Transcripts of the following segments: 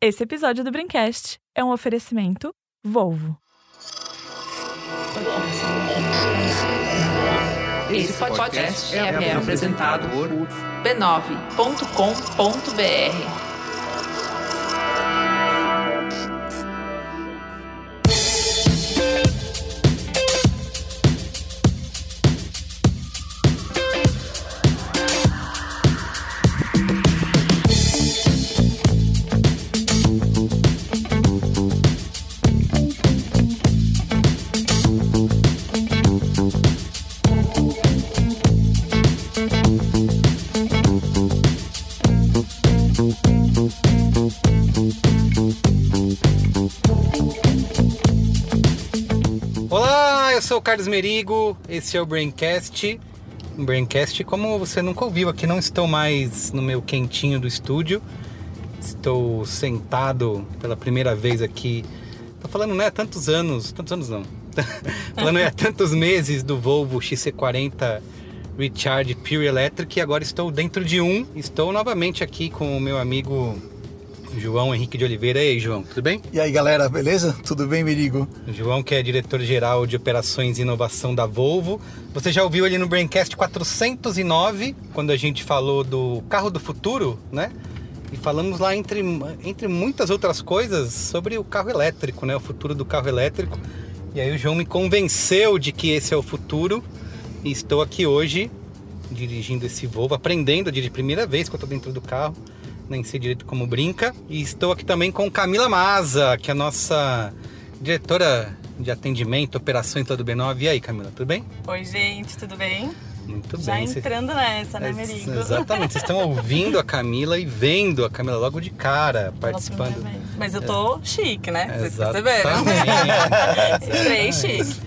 Esse episódio do Brincast é um oferecimento Volvo. Esse podcast é, é apresentado por b9.com.br. Carlos Merigo, esse é o Braincast. Braincast como você nunca ouviu, aqui não estou mais no meu quentinho do estúdio. Estou sentado pela primeira vez aqui. Tô falando, né, há tantos anos, tantos anos não. falando né, há tantos meses do Volvo XC40 Recharge Pure Electric e agora estou dentro de um. Estou novamente aqui com o meu amigo João Henrique de Oliveira. E aí, João, tudo bem? E aí, galera, beleza? Tudo bem, Merigo? João, que é diretor-geral de operações e inovação da Volvo. Você já ouviu ali no Braincast 409, quando a gente falou do carro do futuro, né? E falamos lá, entre, entre muitas outras coisas, sobre o carro elétrico, né? O futuro do carro elétrico. E aí o João me convenceu de que esse é o futuro. E estou aqui hoje, dirigindo esse Volvo, aprendendo a dirigir primeira vez que eu estou dentro do carro nem sei direito como brinca. E estou aqui também com Camila Maza, que é a nossa diretora de atendimento, operações lá do B9. E aí, Camila, tudo bem? Oi, gente, tudo bem? Muito Já bem. entrando nessa, né, É, Merigo? Exatamente, vocês estão ouvindo a Camila e vendo a Camila logo de cara, participando. Mas eu tô chique, né? Vocês perceberam? Entrei chique.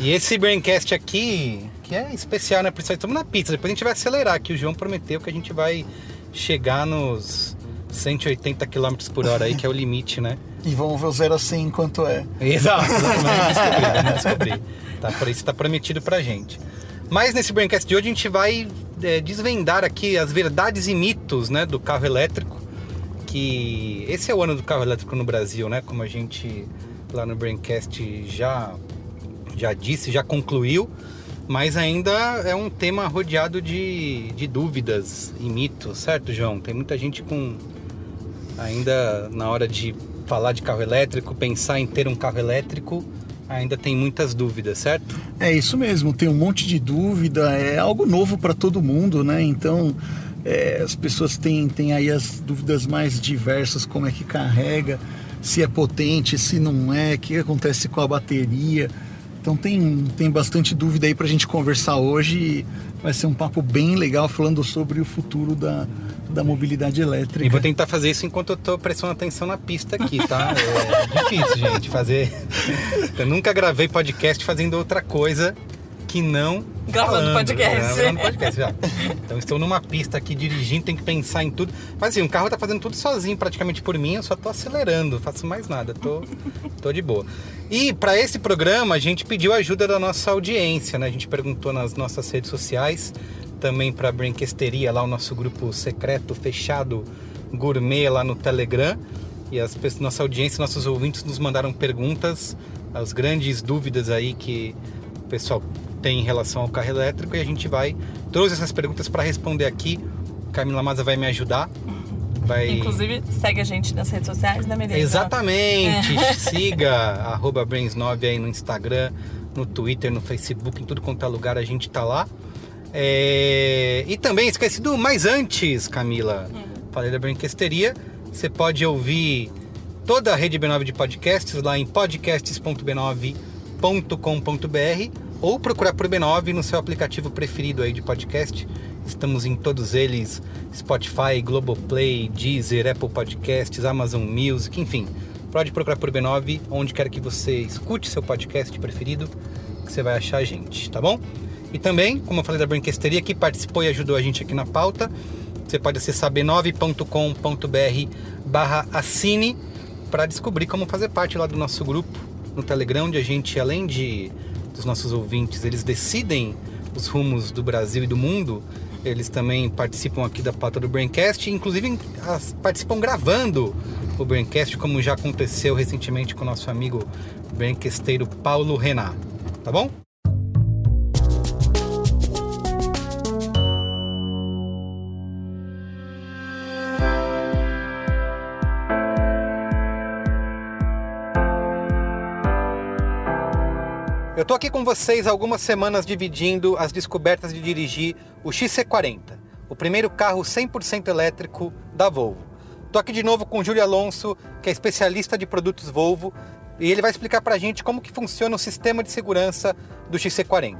E esse Braincast aqui, que é especial, né? Nós estamos na pista. Depois a gente vai acelerar, que o João prometeu que a gente vai chegar nos 180 km por hora aí, que é o limite, né? E vamos ver o 0 a 100 enquanto é. Exato, vamos descobrir, vamos descobrir. Tá, por isso está prometido pra gente. Mas nesse Braincast de hoje a gente vai é, desvendar aqui as verdades e mitos né, do carro elétrico. Que esse é o ano do carro elétrico no Brasil, né? Como a gente lá no Braincast já, já disse, já concluiu. Mas ainda é um tema rodeado de, de dúvidas e mitos, certo, João? Tem muita gente com ainda na hora de falar de carro elétrico, pensar em ter um carro elétrico, ainda tem muitas dúvidas, certo? É isso mesmo, tem um monte de dúvida, é algo novo para todo mundo, né? Então é, as pessoas têm, têm aí as dúvidas mais diversas, como é que carrega, se é potente, se não é, o que acontece com a bateria. Então tem, tem bastante dúvida aí para a gente conversar hoje. Vai ser um papo bem legal falando sobre o futuro da, da mobilidade elétrica. E vou tentar fazer isso enquanto eu tô prestando atenção na pista aqui, tá? É difícil, gente, fazer. Eu nunca gravei podcast fazendo outra coisa que não. Gravando falando, podcast. né? Gravando podcast, já. Então estou numa pista aqui dirigindo, tem que pensar em tudo. Mas assim, o carro tá fazendo tudo sozinho, praticamente por mim, eu só tô acelerando, faço mais nada, tô, tô de boa. E para esse programa a gente pediu a ajuda da nossa audiência, né? A gente perguntou nas nossas redes sociais, também para Brinquesteria, lá o nosso grupo secreto, fechado, gourmet lá no Telegram. E as pessoas, nossa audiência, nossos ouvintes nos mandaram perguntas, as grandes dúvidas aí que o pessoal tem em relação ao carro elétrico e a gente vai trouxe essas perguntas para responder aqui. Camila Maza vai me ajudar. Vai... Inclusive, segue a gente nas redes sociais, né, Merigo? Exatamente. Siga arroba Brains9 aí no Instagram, no Twitter, no Facebook, em tudo quanto é lugar a gente tá lá. É, E também esqueci do mais antes, Camila. Falei da Brinquesteria. Você pode ouvir toda a rede B9 de podcasts lá em podcasts.b9.com.br ou procurar por B9 no seu aplicativo preferido aí de podcast. Estamos em todos eles: Spotify, Globoplay, Deezer, Apple Podcasts, Amazon Music, enfim. Pode procurar por B9 onde quer que você escute seu podcast preferido, que você vai achar a gente, tá bom? E também, como eu falei da Brinquesteria, que participou e ajudou a gente aqui na pauta, você pode acessar b9.com.br barra assine para descobrir como fazer parte lá do nosso grupo no Telegram, onde a gente, além de dos nossos ouvintes, eles decidem os rumos do Brasil e do mundo, Eles também participam aqui da pauta do Braincast, inclusive participam gravando o Braincast, como já aconteceu recentemente com o nosso amigo braincasteiro Paulo Renan. Tá bom? Eu tô aqui com vocês algumas semanas dividindo as descobertas de dirigir o XC40, o primeiro carro 100% elétrico da Volvo. Tô aqui de novo com Júlio Alonso, que é especialista de produtos Volvo, e ele vai explicar pra gente como que funciona o sistema de segurança do XC40.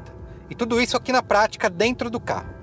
E tudo isso aqui na prática dentro do carro.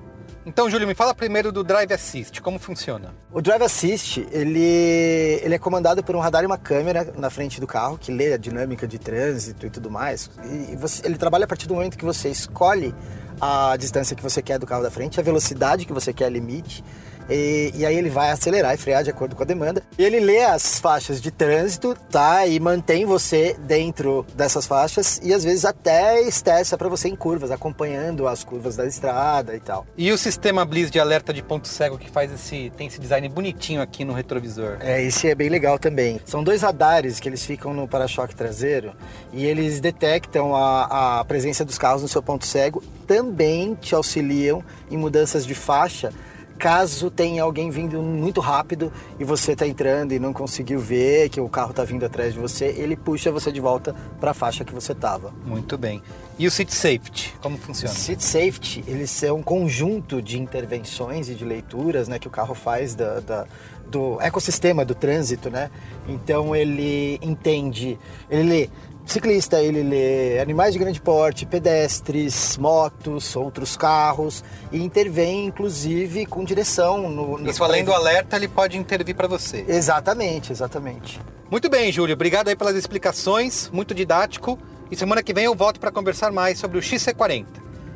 Então, Júlio, me fala primeiro do Drive Assist, como funciona? O Drive Assist, ele, ele é comandado por um radar e uma câmera na frente do carro, que lê a dinâmica de trânsito e tudo mais. E você- ele trabalha a partir do momento que você escolhe a distância que você quer do carro da frente, a velocidade que você quer limite, e, e aí ele vai acelerar e frear de acordo com a demanda. E ele lê as faixas de trânsito, tá? E mantém você dentro dessas faixas e às vezes até estressa para você em curvas, acompanhando as curvas da estrada e tal. E o sistema Bliss de alerta de ponto cego que faz esse tem esse design bonitinho aqui no retrovisor. É, esse é bem legal também. São dois radares que eles ficam no para-choque traseiro e eles detectam a, a presença dos carros no seu ponto cego. Também te auxiliam em mudanças de faixa. Caso tenha alguém vindo muito rápido e você está entrando e não conseguiu ver que o carro está vindo atrás de você, ele puxa você de volta para a faixa que você estava. Muito bem. E o Seat Safety, como funciona? Seat Safety, eles são um conjunto de intervenções e de leituras né, que o carro faz da, da- do ecossistema do trânsito, né? Então ele entende, ele ciclista, ele lê animais de grande porte, pedestres, motos, outros carros e intervém inclusive com direção no, no Isso além do alerta, ele pode intervir para você. Exatamente, exatamente. Muito bem, Júlio. Obrigado aí pelas explicações, muito didático. E semana que vem eu volto para conversar mais sobre o XC40.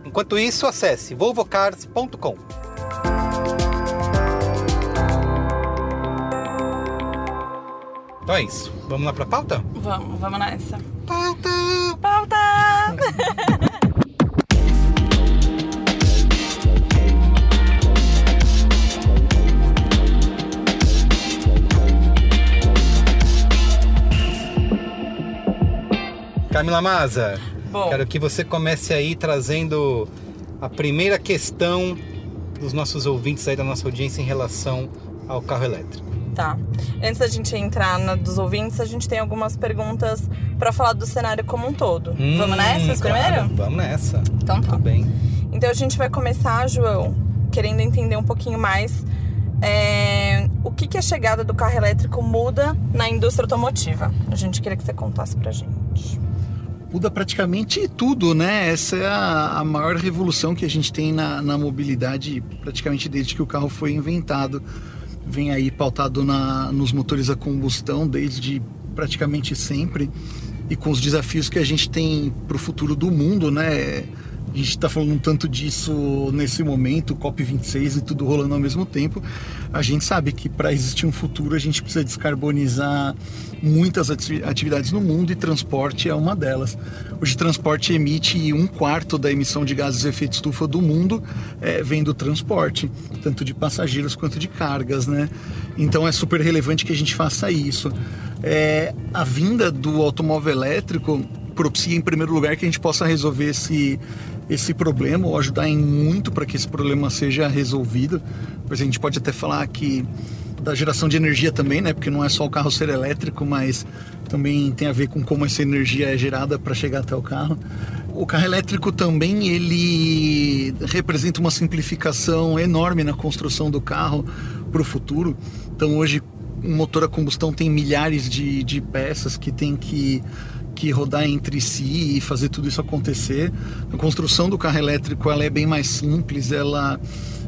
Enquanto isso, acesse volvocars.com. Então é isso. Vamos lá para a pauta? Vamos, vamos nessa. Pauta! Pauta! Camila Maza, Bom. quero que você comece aí trazendo a primeira questão dos nossos ouvintes aí da nossa audiência em relação ao carro elétrico. Tá. Antes da gente entrar na dos ouvintes, a gente tem algumas perguntas pra falar do cenário como um todo. vamos Hum, nessas claro, primeiro? Vamos nessa. Então tá. Tudo bem. Então a gente vai começar, João, querendo entender um pouquinho mais é, o que, que a chegada do carro elétrico muda na indústria automotiva. A gente queria que você contasse pra gente. muda praticamente tudo, né? Essa é a, a maior revolução que a gente tem na, na mobilidade, praticamente desde que o carro foi inventado. Vem aí pautado na, nos motores a combustão desde praticamente sempre e com os desafios que a gente tem para o futuro do mundo, né? A gente está falando um tanto disso nesse momento, COP26 e tudo rolando ao mesmo tempo. A gente sabe que para existir um futuro a gente precisa descarbonizar muitas ati- atividades no mundo e transporte é uma delas. Hoje, transporte emite um quarto da emissão de gases de efeito estufa do mundo é, vem do transporte, tanto de passageiros quanto de cargas, né? Então é super relevante que a gente faça isso. É, a vinda do automóvel elétrico propicia, em primeiro lugar, que a gente possa resolver esse, esse problema ou ajudar em muito para que esse problema seja resolvido. Pois a gente pode até falar que da geração de energia também, né? Porque não é só o carro ser elétrico, mas também tem a ver com como essa energia é gerada para chegar até o carro. O carro elétrico também ele representa uma simplificação enorme na construção do carro para o futuro. Então hoje um motor a combustão tem milhares de, de peças que tem que que rodar entre si e fazer tudo isso acontecer. A construção do carro elétrico ela é bem mais simples, ela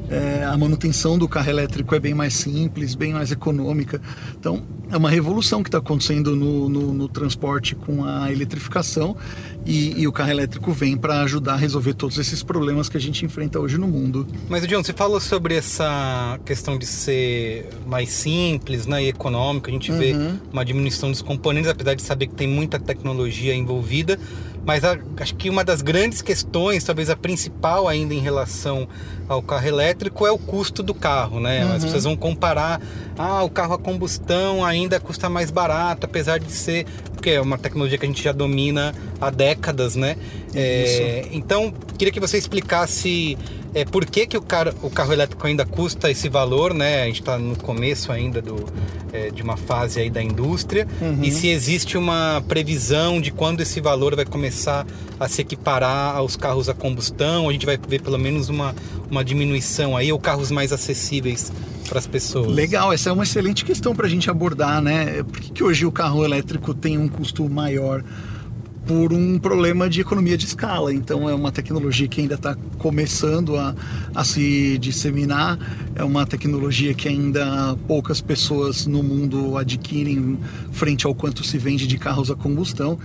é, a manutenção do carro elétrico é bem mais simples, bem mais econômica. Então, é uma revolução que está acontecendo no, no, no, transporte com a eletrificação e, e o carro elétrico vem para ajudar a resolver todos esses problemas que a gente enfrenta hoje no mundo. Mas, John, você falou sobre essa questão de ser mais simples né, e econômico. A gente uhum. vê uma diminuição dos componentes, apesar de saber que tem muita tecnologia envolvida. Mas a, acho que uma das grandes questões, talvez a principal ainda em relação ao carro elétrico, é o custo do carro, né? As pessoas vão comparar, ah, o carro a combustão ainda custa mais barato, apesar de ser, porque é uma tecnologia que a gente já domina há décadas, né? É, então, queria que você explicasse é, por que, que o, car o carro elétrico ainda custa esse valor, né? A gente está no começo ainda do, é, de uma fase aí da indústria. E se existe uma previsão de quando esse valor vai começar a se equiparar aos carros a combustão, a gente vai ver pelo menos uma, uma diminuição aí, ou carros mais acessíveis para as pessoas. Legal, essa é uma excelente questão para a gente abordar, né? Por que, que hoje o carro elétrico tem um custo maior? Por um problema de economia de escala. Então, é uma tecnologia que ainda está começando a, a se disseminar, é uma tecnologia que ainda poucas pessoas no mundo adquirem frente ao quanto se vende de carros a combustão.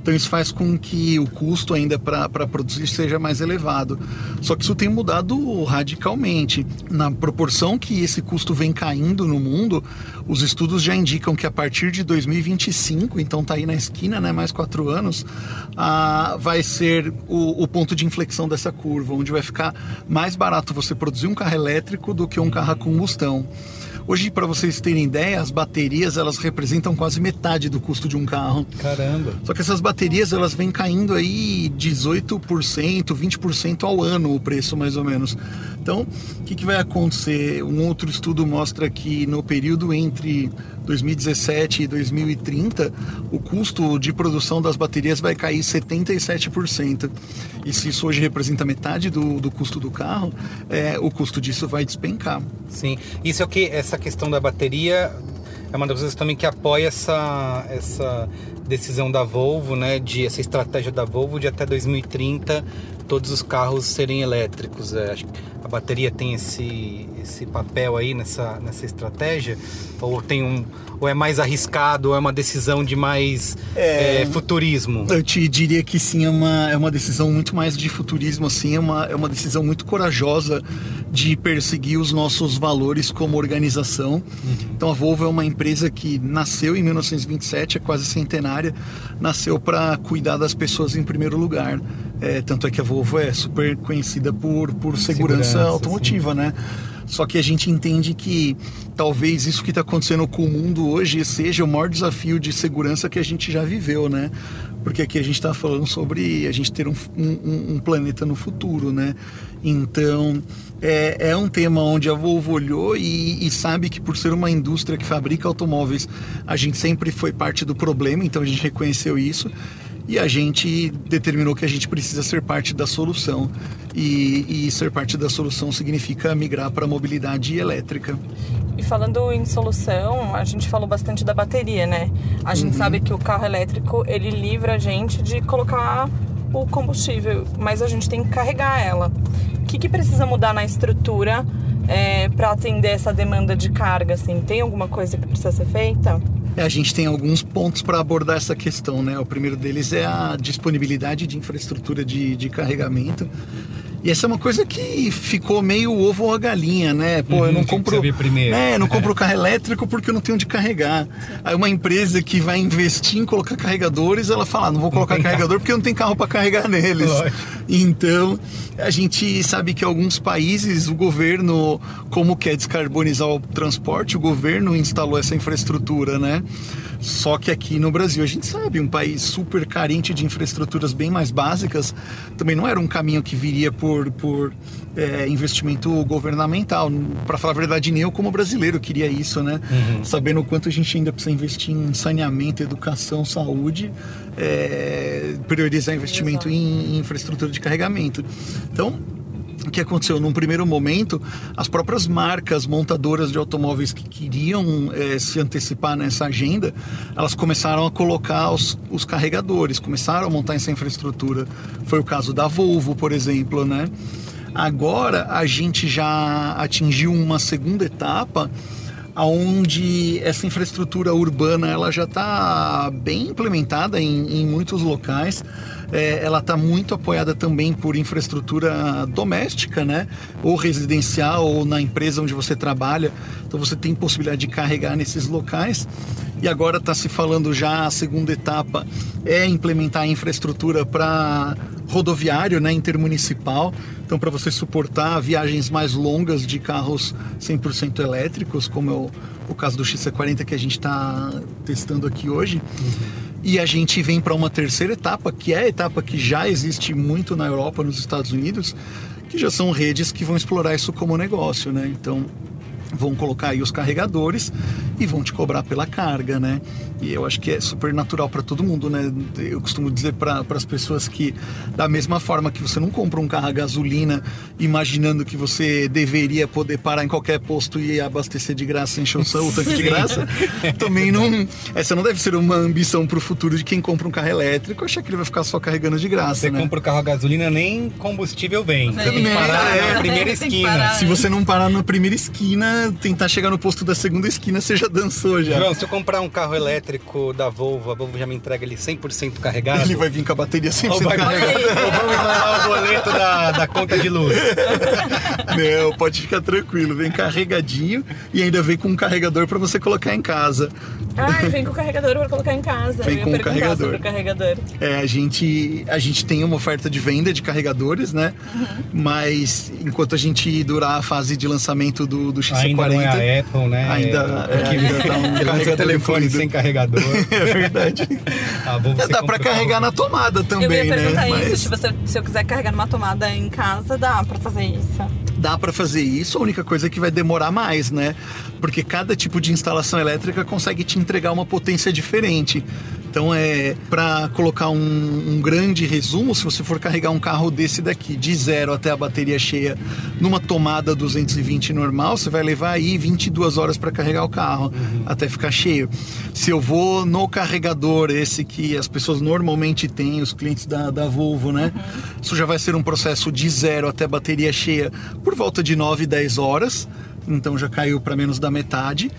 Então isso faz com que o custo ainda para produzir seja mais elevado. Só que isso tem mudado radicalmente. Na proporção que esse custo vem caindo no mundo, os estudos já indicam que a partir de 2025, então tá aí na esquina, né, mais quatro anos, ah, vai ser o, o ponto de inflexão dessa curva, onde vai ficar mais barato você produzir um carro elétrico do que um carro a combustão. Hoje, para vocês terem ideia, as baterias elas representam quase metade do custo de um carro. Caramba. Só que essas baterias elas vêm caindo aí 18%, 20% ao ano o preço mais ou menos. Então, o que, que vai acontecer? Um outro estudo mostra que no período entre 2017 e 2030, o custo de produção das baterias vai cair 77%. E se isso hoje representa metade do, do custo do carro, é, o custo disso vai despencar. Sim, isso é o que essa questão da bateria é uma das coisas também que apoia essa, essa decisão da Volvo, né, de essa estratégia da Volvo de até 2030 todos os carros serem elétricos. É, acho bateria tem esse, esse papel aí nessa, nessa estratégia ou tem um ou é mais arriscado ou é uma decisão de mais É. é, futurismo? Eu te diria que sim, é uma, é uma decisão muito mais de futurismo, assim, é uma, é uma decisão muito corajosa de perseguir os nossos valores como organização. Então a Volvo é uma empresa que nasceu em 1927, é quase centenária, nasceu para cuidar das pessoas em primeiro lugar. É, tanto é que a Volvo é super conhecida por, por segurança, Segurança, automotiva, né? Só que a gente entende que talvez isso que está acontecendo com o mundo hoje seja o maior desafio de segurança que a gente já viveu, né? Porque aqui a gente está falando sobre a gente ter um, um- um planeta no futuro, né? Então é, é um tema onde a Volvo olhou e, e sabe que por ser uma indústria que fabrica automóveis, a gente sempre foi parte do problema, então a gente reconheceu isso e a gente determinou que a gente precisa ser parte da solução. E, e ser parte da solução significa migrar para a mobilidade elétrica. E falando em solução, a gente falou bastante da bateria, né? A gente sabe que o carro elétrico, ele livra a gente de colocar o combustível, mas a gente tem que carregar ela. O que, que precisa mudar na estrutura para atender essa demanda de carga? Assim? Tem alguma coisa que precisa ser feita? É, A gente tem alguns pontos para abordar essa questão, né? O primeiro deles é a disponibilidade de infraestrutura de, de carregamento. E essa é uma coisa que ficou meio ovo ou a galinha, né? Pô, eu Uhum, não o que que compro. primeiro? É, eu não compro carro elétrico porque eu não tenho onde carregar. Aí uma empresa que vai investir em colocar carregadores, ela fala: ah, não vou colocar tem carregador porque eu não tenho carro para carregar neles. Lógico. Então, a gente sabe que alguns países, o governo, como quer descarbonizar o transporte, o governo instalou essa infraestrutura, né? Só que aqui no Brasil, a gente sabe, um país super carente de infraestruturas bem mais básicas, também não era um caminho que viria por, por é, investimento governamental. Para falar a verdade, nem eu como brasileiro queria isso, né? Sabendo o quanto a gente ainda precisa investir em saneamento, educação, saúde, é, priorizar investimento em, em infraestrutura de carregamento. Então, o que aconteceu? Num primeiro momento, as próprias marcas montadoras de automóveis que queriam eh, se antecipar nessa agenda, elas começaram a colocar os, os carregadores, começaram a montar essa infraestrutura. Foi o caso da Volvo, por exemplo, né? Agora a gente já atingiu uma segunda etapa onde essa infraestrutura urbana ela já está bem implementada em, em muitos locais. É, ela está muito apoiada também por infraestrutura doméstica, né? Ou residencial, ou na empresa onde você trabalha. Então você tem possibilidade de carregar nesses locais. e agora está se falando já a segunda etapa é implementar a infraestrutura para rodoviário, né, intermunicipal. Então, para você suportar viagens mais longas de carros 100% elétricos, como é o, o caso do XC40 que a gente está testando aqui hoje. E a gente vem para uma terceira etapa, que é a etapa que já existe muito na Europa, nos Estados Unidos, que já são redes que vão explorar isso como negócio, né? Então, vão colocar aí os carregadores e vão te cobrar pela carga, né? E eu acho que é super natural para todo mundo, né? Eu costumo dizer para as pessoas que, da mesma forma que você não compra um carro a gasolina imaginando que você deveria poder parar em qualquer posto e abastecer de graça, encher o seu o tanque de graça, também não. Essa não deve ser uma ambição para o futuro de quem compra um carro elétrico, achar que ele vai ficar só carregando de graça. Você né? compra o carro a gasolina, nem combustível vem. Você tem que parar é. na primeira esquina. parar. Se você não parar na primeira esquina, tentar chegar no posto da segunda esquina, você já dançou já. João, se eu comprar um carro elétrico da Volvo, a Volvo já me entrega ele 100% carregado. Ele vai vir com a bateria 100% Ou vai carregada. ou vamos enrolar o boleto da, da conta de luz. Não, pode ficar tranquilo, vem carregadinho e ainda vem com um carregador para você colocar em casa. Ai, vem com o carregador pra colocar em casa. Vem com o carregador. sobre o carregador. É, a gente, a gente tem uma oferta de venda de carregadores, né? Uhum. Mas enquanto a gente durar a fase de lançamento do, do XC40, Ainda não é a Apple, né? ainda, É, é, ainda tá um que carregador telefone sem carregador. É verdade. A Volvo você Dá o carregar na eu tomada também, ia perguntar né? isso, tipo, se eu, se eu quiser carregar numa tomada em casa, dá pra fazer isso. dá para fazer isso, a única coisa é que vai demorar mais, né? Porque cada tipo de instalação elétrica consegue te entregar uma potência diferente. Então é para colocar um, um grande resumo, se você for carregar um carro desse daqui de zero até a bateria cheia numa tomada 220 normal, você vai levar aí 22 horas para carregar o carro até ficar cheio. Se eu vou no carregador esse que as pessoas normalmente têm, os clientes da, da Volvo, né? Isso já vai ser um processo de zero até a bateria cheia por volta de 9, 10 horas. Então já caiu para menos da metade.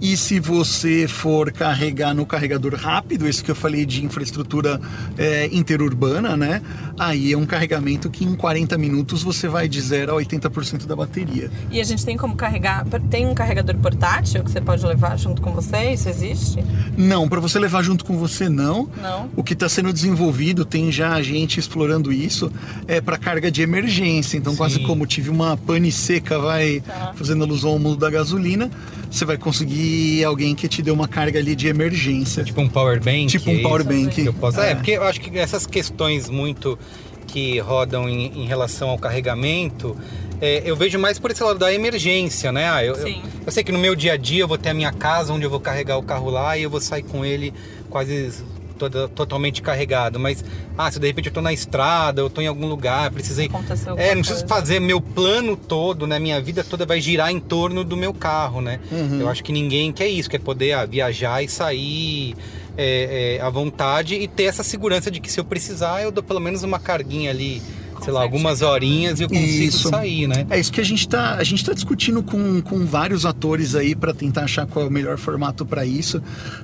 E se você for carregar no carregador rápido, esse que eu falei de infraestrutura é, interurbana, né? Aí é um carregamento que em 40 minutos você vai de 0 a 80% da bateria. E a gente tem como carregar. Tem um carregador portátil que você pode levar junto com você? Isso existe? Não, para você levar junto com você não. Não. O que está sendo desenvolvido, tem já gente explorando isso, é para carga de emergência. Então, quase como tive uma pane seca, vai Tá. fazendo alusão ao mundo da gasolina, você vai conseguir alguém que te dê uma carga ali de emergência. Tipo um power bank. Tipo é um power isso? bank. Eu posso... é. É. porque eu acho que essas questões muito que rodam em, em relação ao carregamento, é, eu vejo mais por esse lado da emergência, né? Ah, eu, eu, Sim. eu sei que no meu dia a dia eu vou ter a minha casa onde eu vou carregar o carro lá e eu vou sair com ele quase toda- totalmente carregado. Mas, ah, se de repente eu tô na estrada, eu tô em algum lugar, precisei. Aconteceu É, não preciso coisa. fazer meu plano todo, né? Minha vida toda vai girar em torno do meu carro, né? Eu acho que ninguém quer isso, quer poder ah, viajar e sair é, é, à vontade e ter essa segurança de que se eu precisar, eu dou pelo menos uma carguinha ali, sei lá, algumas horinhas e eu consigo Isso. sair, né? É isso que a gente está a gente tá discutindo com, com vários atores aí para tentar achar qual é o melhor formato para isso,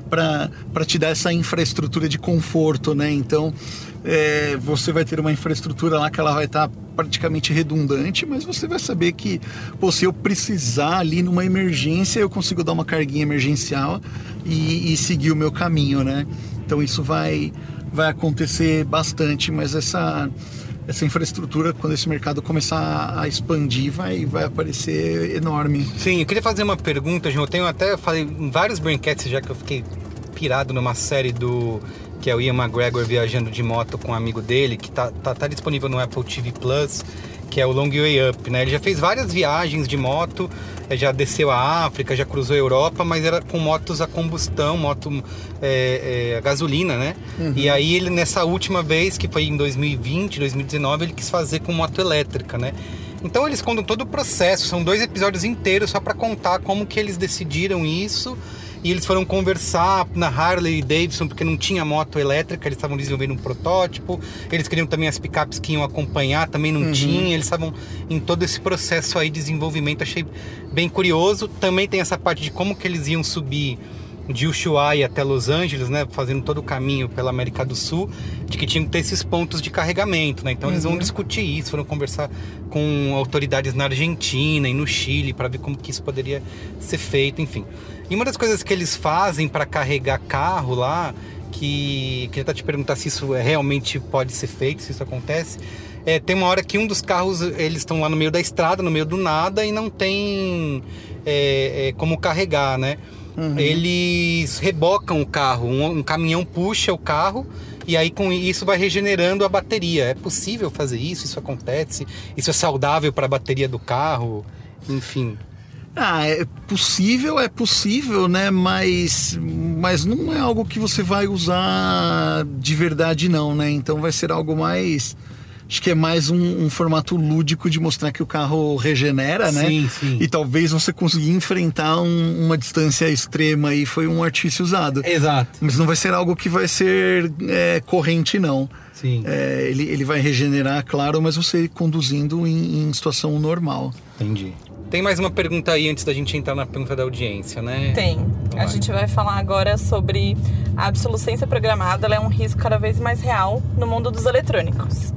para te dar essa infraestrutura de conforto, né? Então, é, você vai ter uma infraestrutura lá que ela vai estar praticamente redundante, mas você vai saber que, pô, se eu precisar ali numa emergência, eu consigo dar uma carguinha emergencial e, e seguir o meu caminho, né? Então isso vai vai acontecer bastante, mas essa essa infraestrutura, quando esse mercado começar a expandir, vai, vai aparecer enorme. Sim, eu queria fazer uma pergunta, João. Eu tenho até, falei em vários braincasts já que eu fiquei pirado numa série do. que é o Ian McGregor viajando de moto com um amigo dele, que tá, tá, tá disponível no Apple TV Plus, que é o Long Way Up, né? Ele já fez várias viagens de moto, eh, já desceu a África, já cruzou a Europa, mas era com motos a combustão, moto é, é, a gasolina, né? E aí ele, nessa última vez, que foi em 2020, 2019, ele quis fazer com moto elétrica, né? Então eles contam todo o processo, são dois episódios inteiros só para contar como que eles decidiram isso. E eles foram conversar na Harley Davidson porque não tinha moto elétrica, eles estavam desenvolvendo um protótipo. Eles queriam também as picapes que iam acompanhar, também não tinha. Eles estavam em todo esse processo aí de desenvolvimento, achei bem curioso. Também tem essa parte de como que eles iam subir de Ushuaia até Los Angeles, né, fazendo todo o caminho pela América do Sul, de que tinham que ter esses pontos de carregamento, né? Então eles vão discutir isso, foram conversar com autoridades na Argentina e no Chile para ver como que isso poderia ser feito, enfim. E uma das coisas que eles fazem para carregar carro lá, que queria até te perguntar se isso é, realmente pode ser feito, se isso acontece, é, tem uma hora que um dos carros eles estão lá no meio da estrada, no meio do nada e não tem é, é, como carregar, né? Eles rebocam o carro, um, um caminhão puxa o carro e aí com isso vai regenerando a bateria. É possível fazer isso? Isso acontece? Isso é saudável para a bateria do carro? Enfim. Ah, é possível, é possível, né? Mas, mas não é algo que você vai usar de verdade, não, né? Então vai ser algo mais. Acho que é mais um, um formato lúdico de mostrar que o carro regenera, né? Sim, sim. E talvez você conseguir enfrentar um- uma distância extrema e foi um artifício usado. Exato. Mas não vai ser algo que vai ser é, corrente, não. Sim. É, ele, ele vai regenerar, claro, mas você conduzindo em, em situação normal. Entendi. Tem mais uma pergunta aí antes da gente entrar na pergunta da audiência, né? Tem. A Vai. gente vai falar agora sobre a obsolescência programada. Ela é um risco cada vez mais real no mundo dos eletrônicos.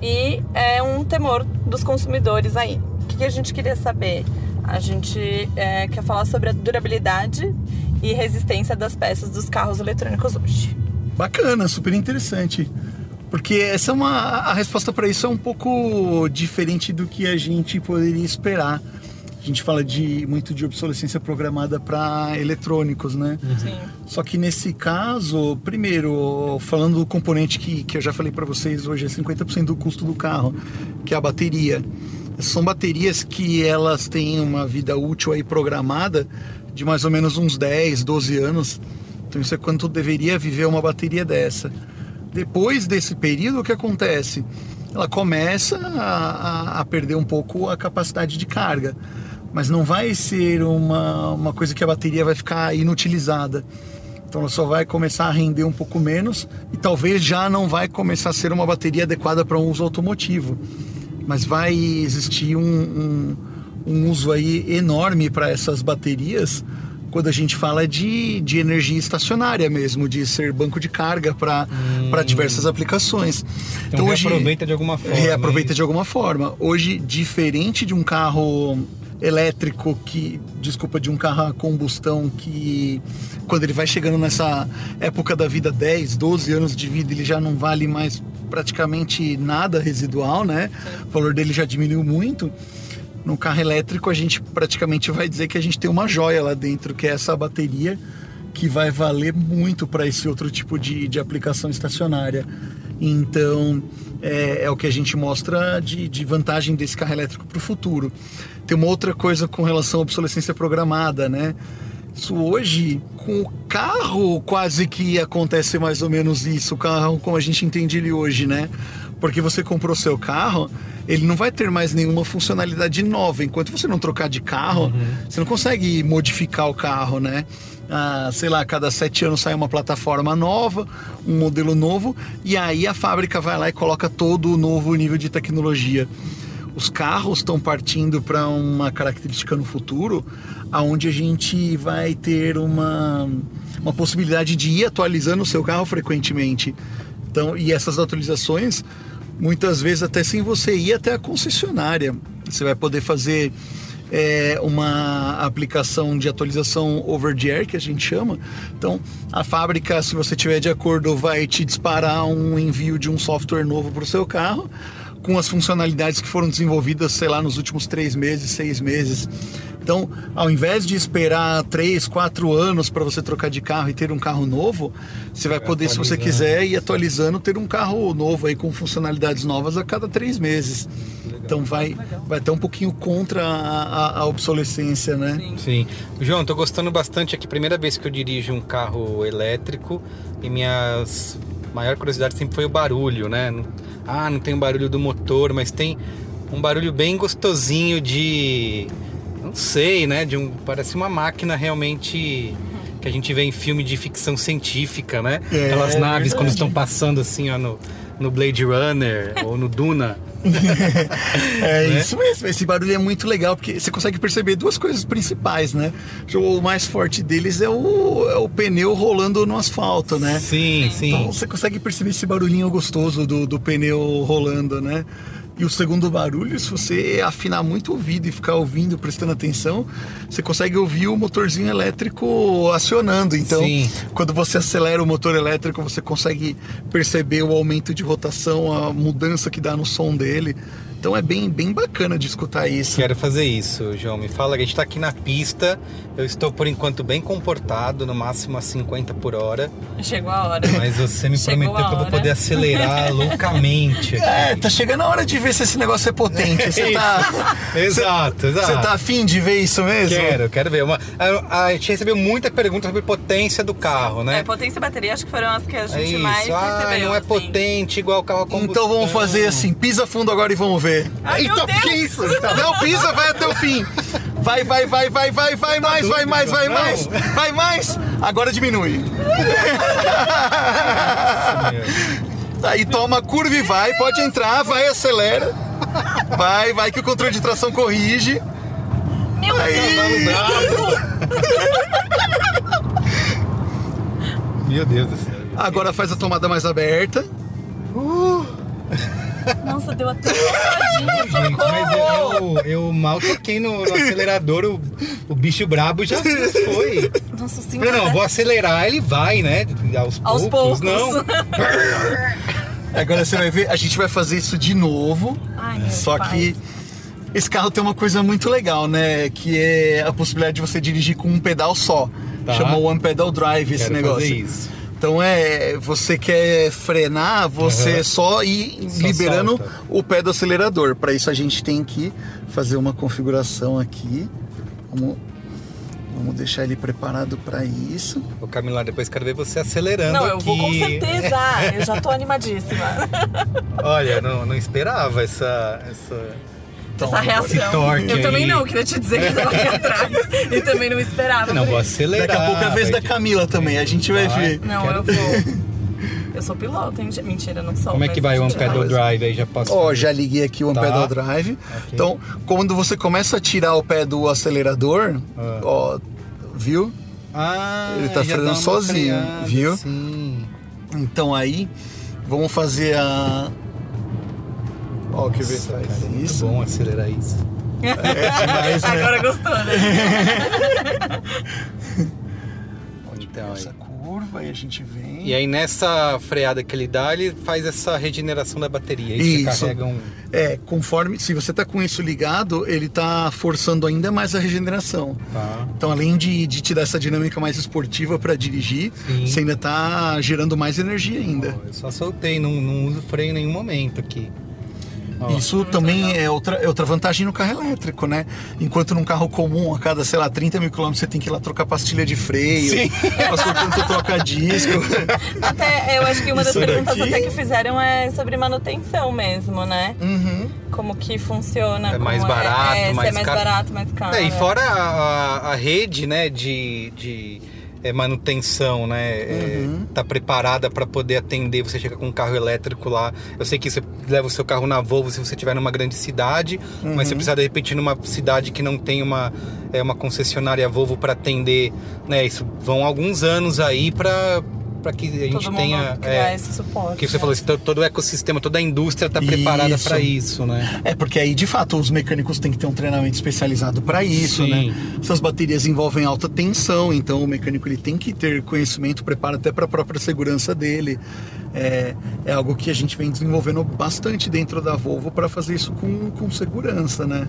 E é um temor dos consumidores aí. O que que a gente queria saber? A gente é, quer falar sobre a durabilidade e resistência das peças dos carros eletrônicos hoje. Bacana, super interessante. Porque essa é uma a resposta para isso é um pouco diferente do que a gente poderia esperar. A gente fala de muito de obsolescência programada para eletrônicos, né? Sim. Só que nesse caso, primeiro, falando do componente que, que eu já falei para vocês hoje, é 50% do custo do carro, que é a bateria. São baterias que elas têm uma vida útil aí programada de mais ou menos uns 10, 12 anos. Então isso é quanto deveria viver uma bateria dessa. Depois desse período, o que acontece? Ela começa a, a- a perder um pouco a capacidade de carga, mas não vai ser uma, uma coisa que a bateria vai ficar inutilizada. Então ela só vai começar a render um pouco menos e talvez já não vai começar a ser uma bateria adequada para um uso automotivo. Mas vai existir um, um, um uso aí enorme para essas baterias quando a gente fala de, de energia estacionária mesmo, de ser banco de carga para para diversas aplicações. Então, reaproveita de alguma forma. Reaproveita de alguma forma. Hoje, diferente de um carro elétrico que, desculpa, de um carro a combustão que quando ele vai chegando nessa época da vida, 10, 12 anos de vida, ele já não vale mais praticamente nada residual, né? O valor dele já diminuiu muito. No carro elétrico, a gente praticamente vai dizer que a gente tem uma joia lá dentro, que é essa bateria que vai valer muito para esse outro tipo de, de aplicação estacionária. Então, é, é o que a gente mostra de, de vantagem desse carro elétrico para o futuro. Tem uma outra coisa com relação à obsolescência programada, né? Isso hoje, com o carro, quase que acontece mais ou menos isso. O carro, como a gente entende ele hoje, né? Porque você comprou seu carro, ele não vai ter mais nenhuma funcionalidade nova. Enquanto você não trocar de carro, você não consegue modificar o carro, né? Ah, sei lá, a cada sete anos sai uma plataforma nova, um modelo novo, e aí a fábrica vai lá e coloca todo o novo nível de tecnologia os carros estão partindo para uma característica no futuro aonde a gente vai ter uma, uma possibilidade de ir atualizando o seu carro frequentemente. Então, e essas atualizações, muitas vezes até sem você ir até a concessionária. Você vai poder fazer é, uma aplicação de atualização over the air, que a gente chama. Então, a fábrica, se você tiver de acordo, vai te disparar um envio de um software novo para o seu carro com as funcionalidades que foram desenvolvidas, sei lá, nos últimos três meses, seis meses. Então, ao invés de esperar três, quatro anos para você trocar de carro e ter um carro novo, você vai poder, se você quiser, ir atualizando, ter um carro novo aí com funcionalidades novas a cada três meses. Então vai, vai até um pouquinho contra a, a- a obsolescência, né? Sim. Sim. João, tô gostando bastante aqui. Primeira vez que eu dirijo um carro elétrico e minhas maior curiosidade sempre foi o barulho, né? Ah, não tem o barulho do motor, mas tem um barulho bem gostosinho de não sei, né? De um parece uma máquina realmente que a gente vê em filme de ficção científica, né? É, Aquelas naves quando verdade. estão passando assim, ó, no, no Blade Runner ou no Duna. É Né? isso mesmo, esse barulho é muito legal porque você consegue perceber duas coisas principais, né? O mais forte deles é o, é o pneu rolando no asfalto, né? Sim, sim. Então você consegue perceber esse barulhinho gostoso do, do pneu rolando, né? E o segundo barulho, se você afinar muito o ouvido e ficar ouvindo, prestando atenção, você consegue ouvir o motorzinho elétrico acionando. Então, Sim. quando você acelera o motor elétrico, você consegue perceber o aumento de rotação, a mudança que dá no som dele. Então é bem, bem bacana de escutar isso. Quero fazer isso, João. Me fala, a gente tá aqui na pista. Eu estou, por enquanto, bem comportado, no máximo a 50 por hora. Chegou a hora. Mas você me Chegou prometeu que eu vou poder acelerar loucamente aqui. É, tá chegando a hora de ver se esse negócio é potente. Você tá, Exato, exato. você tá afim de ver isso mesmo? Quero, quero ver. Uma, a, a gente recebeu muita pergunta sobre potência do carro, né? É, potência e bateria acho que foram as que a É gente isso. mais ah, recebeu. não é assim. potente igual o carro a combustão. Então vamos fazer assim, pisa fundo agora e vamos ver. Ai, meu Deus! que isso? Não, pisa, vai até o fim. Vai, vai, vai, vai, vai, vai mais, vai mais, vai Não. mais. Vai mais. Agora diminui. Aí toma a curva e vai, pode entrar, vai, acelera. Vai, vai que o controle de tração corrige. Meu Aí, Meu Deus do céu. agora faz a tomada mais aberta. Nossa, deu até uma Gente, mas eu, eu, mal toquei no, no acelerador, o, o bicho brabo já foi. Nossa, sim. Não, não, vou acelerar, ele vai, né? Aos, Aos poucos. poucos. Não. Agora você vai ver, a gente vai fazer isso de novo. Ai, Só pai. que esse carro tem uma coisa muito legal, né? Que é a possibilidade de você dirigir com um pedal só. Tá. Chama One Pedal Drive esse Quero negócio. fazer isso. Então é, você quer frenar, você Aham. só ir Só liberando solta. o pé do acelerador. Para isso a gente tem que fazer uma configuração aqui. Vamos, vamos deixar ele preparado para isso. Ô Camila, depois quero ver você acelerando Não, eu aqui. vou com certeza. Eu já tô animadíssima. Olha, não, não esperava essa... essa... Essa reação. Eu também não, queria te dizer que eu tava aqui atrás. E também não esperava. Não, vou acelerar. Daqui a pouco é a vez da Camila também, a gente vai Vai. ver. Não, Quero eu vou. Eu sou piloto, hein? Mentira, não sou. Como é que vai o One Pedal Drive aí? Já posso Ó, fazer? já liguei aqui o One Tá. Pedal Drive. Então, quando você começa a tirar o pé do acelerador, Ah. ó, viu? Ah, Ele tá freando sozinho, freada, viu? Sim. Então aí, vamos fazer a. Ó, quer ver? Nossa, Faz cara, é isso. bom acelerar isso. É demais, né? Agora gostou, né? Então, Essa aí. curva e a gente vem. E aí nessa freada que ele dá, ele faz essa regeneração da bateria. Aí você Isso. carrega um... É, conforme. Se você tá com isso ligado, ele tá forçando ainda mais a regeneração. Tá. Então, além de, de te dar essa dinâmica mais esportiva para dirigir, Sim. você ainda tá gerando mais energia ainda. Ó, eu só soltei, não, não uso freio em nenhum momento aqui. Isso também é outra, é outra vantagem no carro elétrico, né? Enquanto num carro comum, a cada, sei lá, 30 mil quilômetros, você tem que ir lá trocar pastilha de freio, Sim. passou tanto troca disco. Até, eu acho que uma das Isso perguntas daqui- até que fizeram é sobre manutenção mesmo, né? Uhum. Como que funciona. É mais barato, é, se mais é mais caro. barato, mais caro. É, e é. fora a, a- a rede, né, de, de é, manutenção, né, é, Uhum. tá preparada para poder atender. Você chega com um carro elétrico lá. Eu sei que você leva o seu carro na Volvo se você estiver numa grande cidade, mas Uhum. você precisa de repente numa cidade que não tem uma, é, uma concessionária Volvo para atender, né? Isso vão alguns anos aí para para que a gente Todo tenha é, esse suporte. que você né? falou, assim, todo- o ecossistema, toda a indústria está preparada para isso, né? É, porque aí de fato os mecânicos têm que ter um treinamento especializado para isso, Sim. né? Essas baterias envolvem alta tensão, então o mecânico ele tem que ter conhecimento, preparo até para a própria segurança dele. É, é algo que a gente vem desenvolvendo bastante dentro da Volvo para fazer isso com, com segurança, né?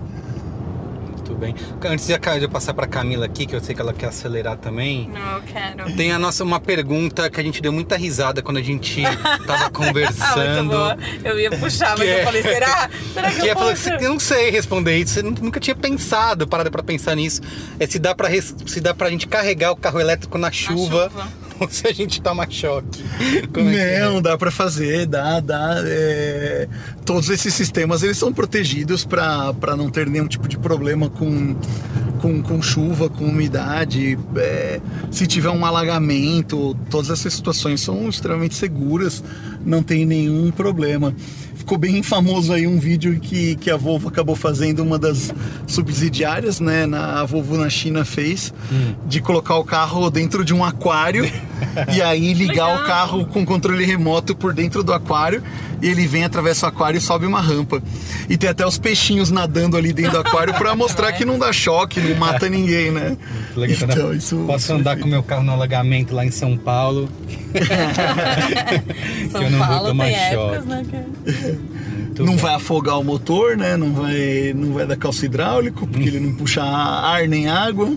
Muito bem. Antes de eu passar para Camila aqui, que eu sei que ela quer acelerar também. Não, eu quero. Tem a nossa uma pergunta que a gente deu muita risada quando a gente tava Ah, muito conversando. boa. Eu ia puxar, mas Que é- eu falei, será? Será que, que eu posso? que você- eu não sei responder isso, você nu- nunca tinha pensado, parado pra pensar nisso. É se dá pra res- se dá pra gente carregar o carro elétrico na chuva, chuva. ou se a gente toma choque. Como é que é? Não, dá para fazer, dá, dá. é, Todos esses sistemas eles são protegidos para não ter nenhum tipo de problema com, com, com chuva, com umidade, é, se tiver um alagamento, todas essas situações são extremamente seguras, não tem nenhum problema. Ficou bem famoso aí um vídeo que, que a Volvo acabou fazendo, uma das subsidiárias, né? Na, a Volvo na China fez, de colocar o carro dentro de um aquário e aí ligar Legal. o carro com controle remoto por dentro do aquário e ele vem, atravessa o aquário e sobe uma rampa. E tem até os peixinhos nadando ali dentro do aquário para mostrar que não dá choque, não mata ninguém, né? Legal, né? Então, isso, Posso isso andar foi com meu carro no alagamento lá em São Paulo. São eu não vou Paulo tomar tem choque. épocas, né? que- Muito não bom. vai afogar o motor, né? Não vai, não vai dar calço hidráulico, porque ele não puxa ar nem água.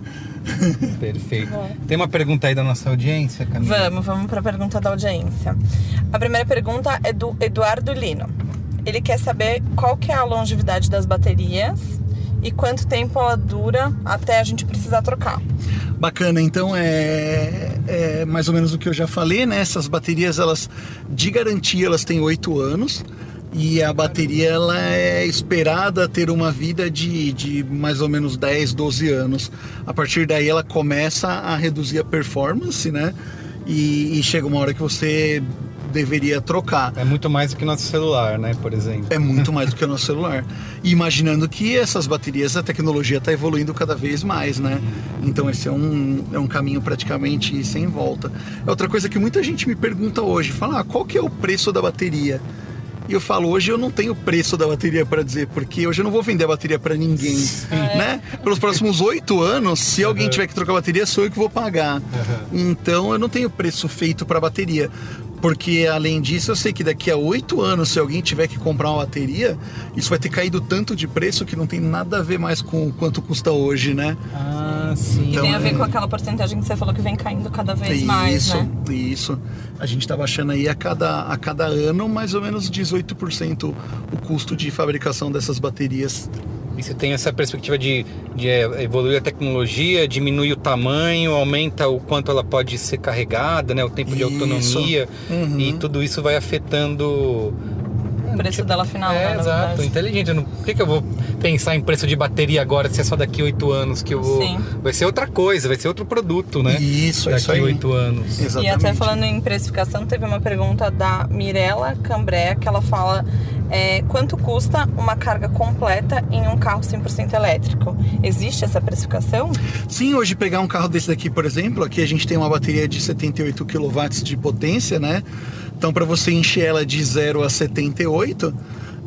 Perfeito. Tem uma pergunta aí da nossa audiência, Camila? Vamos, vamos para a pergunta da audiência. A primeira pergunta é do Eduardo Lino. Ele quer saber qual que é a longevidade das baterias e quanto tempo ela dura até a gente precisar trocar. Bacana, então é, é mais ou menos o que eu já falei, né? Essas baterias, elas de garantia, elas têm oito anos e a bateria ela é esperada ter uma vida de, de mais ou menos 10, 12 anos. A partir daí ela começa a reduzir a performance, né? E, e chega uma hora que você deveria trocar. É muito mais do que nosso celular, né? Por exemplo. É muito mais do que o nosso celular. E imaginando que essas baterias, a tecnologia está evoluindo cada vez mais, né? Então esse é um, é um caminho praticamente sem volta. É outra coisa que muita gente me pergunta hoje, fala, ah, qual que é o preço da bateria? E eu falo, hoje eu não tenho o preço da bateria para dizer, porque hoje eu não vou vender a bateria para ninguém, né? Pelos próximos oito anos, se alguém tiver que trocar a bateria, sou eu que vou pagar. Então eu não tenho preço feito para bateria. Porque além disso, eu sei que daqui a oito anos, se alguém tiver que comprar uma bateria, isso vai ter caído tanto de preço que não tem nada a ver mais com quanto custa hoje, né? Ah, sim. E Então, tem a ver é- com aquela porcentagem que você falou que vem caindo cada vez mais, isso, né? isso. A gente está baixando aí a cada, a cada ano mais ou menos 18% o custo de fabricação dessas baterias. E você tem essa perspectiva de, de é, evoluir a tecnologia, diminuir o tamanho, aumenta o quanto ela pode ser carregada, né? O tempo de Isso. autonomia. Uhum. E tudo isso vai afetando. O preço dela final, é, né, exato, inteligente. Eu não- Por que, que eu vou pensar em preço de bateria agora se é só daqui oito anos que eu vou. Sim. Vai ser outra coisa, vai ser outro produto, né? Isso, é daqui isso aí. oito anos. Exatamente. E até falando em precificação, teve uma pergunta da Mirella Cambré que ela fala é, quanto custa uma carga completa em um carro 100% elétrico? Existe essa precificação? Sim, hoje pegar um carro desse daqui, por exemplo, aqui a gente tem uma bateria de 78 kW de potência, né? Então, para você encher ela de 0 a 78,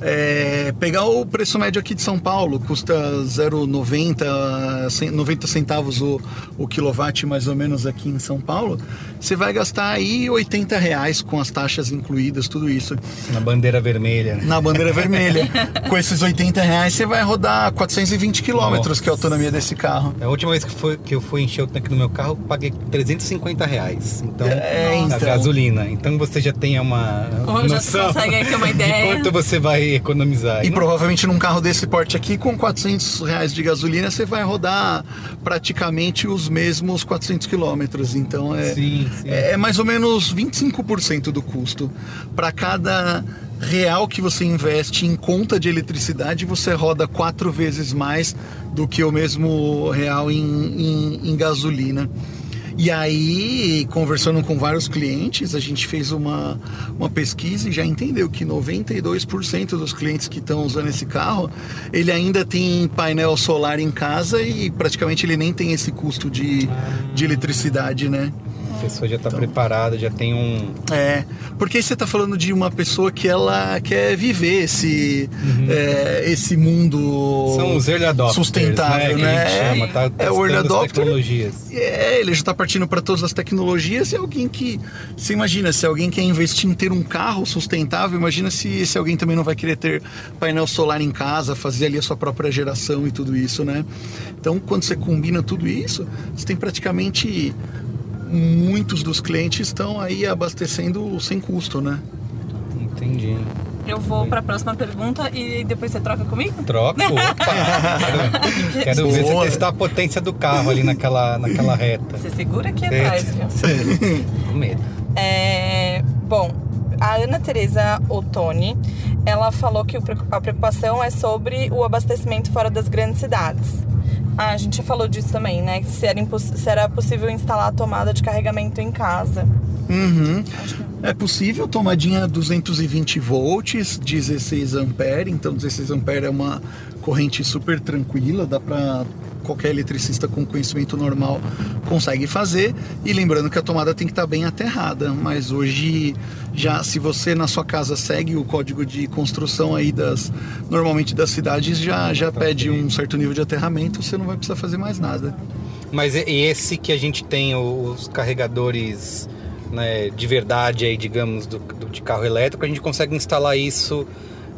é, pegar o preço médio aqui de São Paulo, custa 0,90 cen- 90 centavos o, o quilowatt mais ou menos aqui em São Paulo, você vai gastar aí 80 reais com as taxas incluídas, tudo isso. Na bandeira vermelha. né? Na bandeira vermelha. com esses 80 reais você vai rodar 420 quilômetros, que é a autonomia desse carro. A última vez que, foi, que eu fui encher o tanque do meu carro, eu paguei 350 reais. Então, É, a então. gasolina. Então você já tem uma Ou já noção consegue aí ter uma de ideia. quanto você vai economizar. E não- provavelmente num carro desse porte aqui, com 400 reais de gasolina, você vai rodar praticamente os mesmos 400 quilômetros. Então é, Sim, sim. é mais ou menos 25% do custo. Para cada real que você investe em conta de eletricidade, você roda quatro vezes mais do que o mesmo real em, em- em gasolina. E aí, conversando com vários clientes, a gente fez uma, uma pesquisa e já entendeu que 92% dos clientes que estão usando esse carro, ele ainda tem painel solar em casa e praticamente ele nem tem esse custo de, de eletricidade, né? Pessoa já está preparada, já tem um. É, porque aí você está falando de uma pessoa que ela quer viver esse, é, esse mundo São os sustentável, né? né? Gente chama, tá é o early adopter. tecnologias. É, ele já está partindo para todas as tecnologias e alguém que. Você imagina, se alguém quer investir em ter um carro sustentável, imagina se, se alguém também não vai querer ter painel solar em casa, fazer ali a sua própria geração e tudo isso, né? Então, quando você combina tudo isso, você tem praticamente. Muitos dos clientes estão aí abastecendo sem custo, né? Entendi. Eu vou para a próxima pergunta e depois você troca comigo? Troco, opa! Quero, quero ver você testar a potência do carro ali naquela, naquela reta. Você segura aqui É. atrás, viu? Com medo. É, bom, a Ana Teresa Ottoni, ela falou que a preocupação é sobre o abastecimento fora das grandes cidades. Ah, a gente falou disso também, né? Se era, se era possível instalar a tomada de carregamento em casa. Uhum. É possível, tomadinha 220 volts, 16 ampere. Então 16 ampere é uma corrente super tranquila, dá para qualquer eletricista com conhecimento normal consegue fazer. E lembrando que a tomada tem que estar bem aterrada, mas hoje já se você na sua casa segue o código de construção aí das normalmente das cidades já já pede um certo nível de aterramento, você não vai precisar fazer mais nada. Mas esse que a gente tem, os carregadores né, de verdade aí, digamos, do, do- de carro elétrico, a gente consegue instalar isso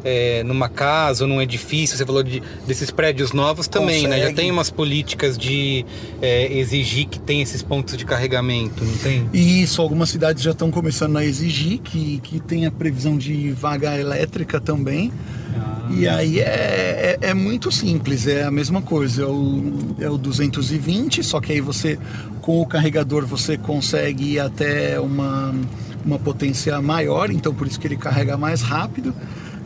é, numa casa ou num edifício. Você falou de, desses prédios novos também, né? Já Consegue. tem umas políticas de é, exigir que tem esses pontos de carregamento, não tem? E isso, algumas cidades já estão começando a exigir que, que tenha previsão de vaga elétrica também. e aí é, é, é muito simples, é a mesma coisa, é o, é o 220, só que aí você, com o carregador, você consegue ir até uma, uma potência maior, então por isso que ele carrega mais rápido.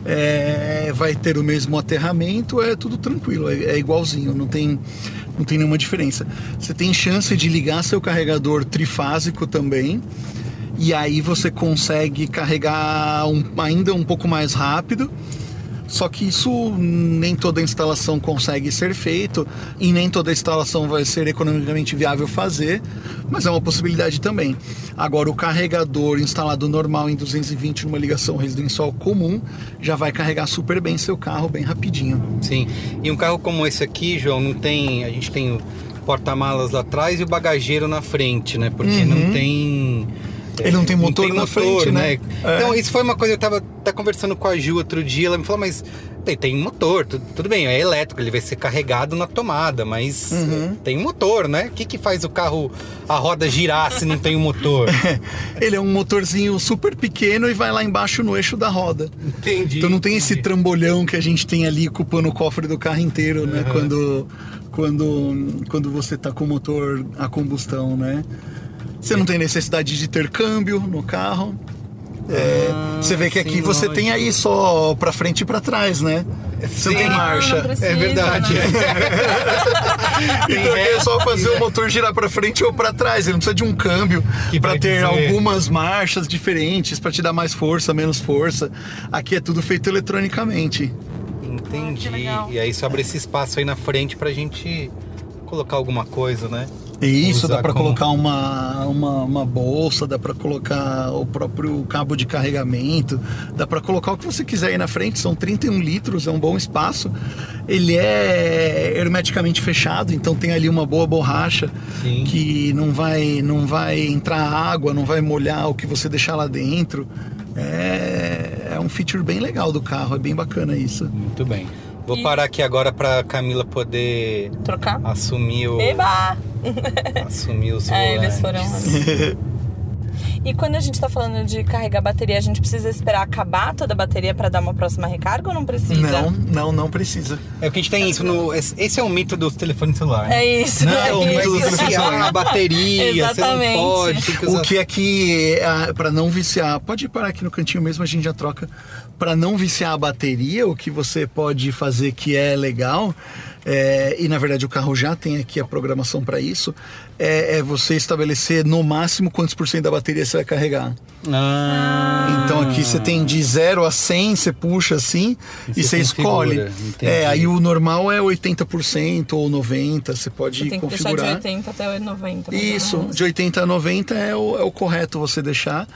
É, vai ter o mesmo aterramento, é tudo tranquilo, é, é igualzinho, não tem, não tem nenhuma diferença. Você tem chance de ligar seu carregador trifásico também, e aí você consegue carregar um- ainda um pouco mais rápido. Só que isso nem toda instalação consegue ser feito e nem toda instalação vai ser economicamente viável fazer, mas é uma possibilidade também. Agora, o carregador instalado normal em 220 numa ligação residencial comum já vai carregar super bem seu carro bem rapidinho. Sim. E um carro como esse aqui, João, não tem. A gente tem o porta-malas lá atrás e o bagageiro na frente, né? Porque não tem. Ele não tem motor na frente, né? É. Então, isso foi uma coisa, eu tava até conversando com a Ju outro dia, ela me falou, mas tem, tem motor, tu- tudo bem, é elétrico, ele vai ser carregado na tomada, mas Uhum. eh, tem um motor, né? O que que faz o carro, a roda girar se não tem um motor? Ele é um motorzinho super pequeno e vai lá embaixo no eixo da roda. Entendi. Então não tem esse trambolhão que a gente tem ali ocupando o cofre do carro inteiro, né? Quando, quando, quando você tá com o motor a combustão, né? Você não tem necessidade de ter câmbio no carro. É, você vê que aqui você tem aí só pra frente e pra trás, né? Você não tem marcha. Ah, não precisa, É verdade. né? Então aqui é só fazer o motor girar pra frente ou pra trás. Ele não precisa de um câmbio vai ter dizer. algumas marchas diferentes pra te dar mais força, menos força. Aqui é tudo feito eletronicamente. Entendi. Legal. E aí sobra esse espaço aí na frente pra gente colocar alguma coisa, né? E isso dá pra como- colocar uma, uma, uma bolsa, dá pra colocar o próprio cabo de carregamento, dá pra colocar o que você quiser aí na frente. São 31 litros, é um bom espaço. Ele é hermeticamente fechado, então tem ali uma boa borracha Sim. que não vai, não vai entrar água, não vai molhar o que você deixar lá dentro. É, é um feature bem legal do carro, é bem bacana isso. Muito bem. Vou E- parar aqui agora pra Camila poder Trocar? assumir o. Eba! Assumir o É, eles foram. E quando a gente tá falando de carregar bateria, a gente precisa esperar acabar toda a bateria pra dar uma próxima recarga ou não precisa? Não, não, não precisa. É o que a gente tem isso no. Esse é o mito dos telefones celulares. É isso. Não, é o mito isso. do telefone celular, a bateria, Exatamente. você não pode. O que é que, ah, pra não viciar, pode parar aqui no cantinho mesmo, a gente já troca. Pra não viciar a bateria, o que você pode fazer que é legal, é, e na verdade o carro já tem aqui a programação para isso, é, é você estabelecer no máximo quantos por cento da bateria você vai carregar. Ah, Então aqui você tem de 0 a 100, você puxa assim E e, você escolhe. entendi. É, aí o normal é 80% ou 90%, você pode Você tem que configurar. deixar de 80 até 90. mais ou Isso, menos. de 80 a 90 é o, é o correto você deixar.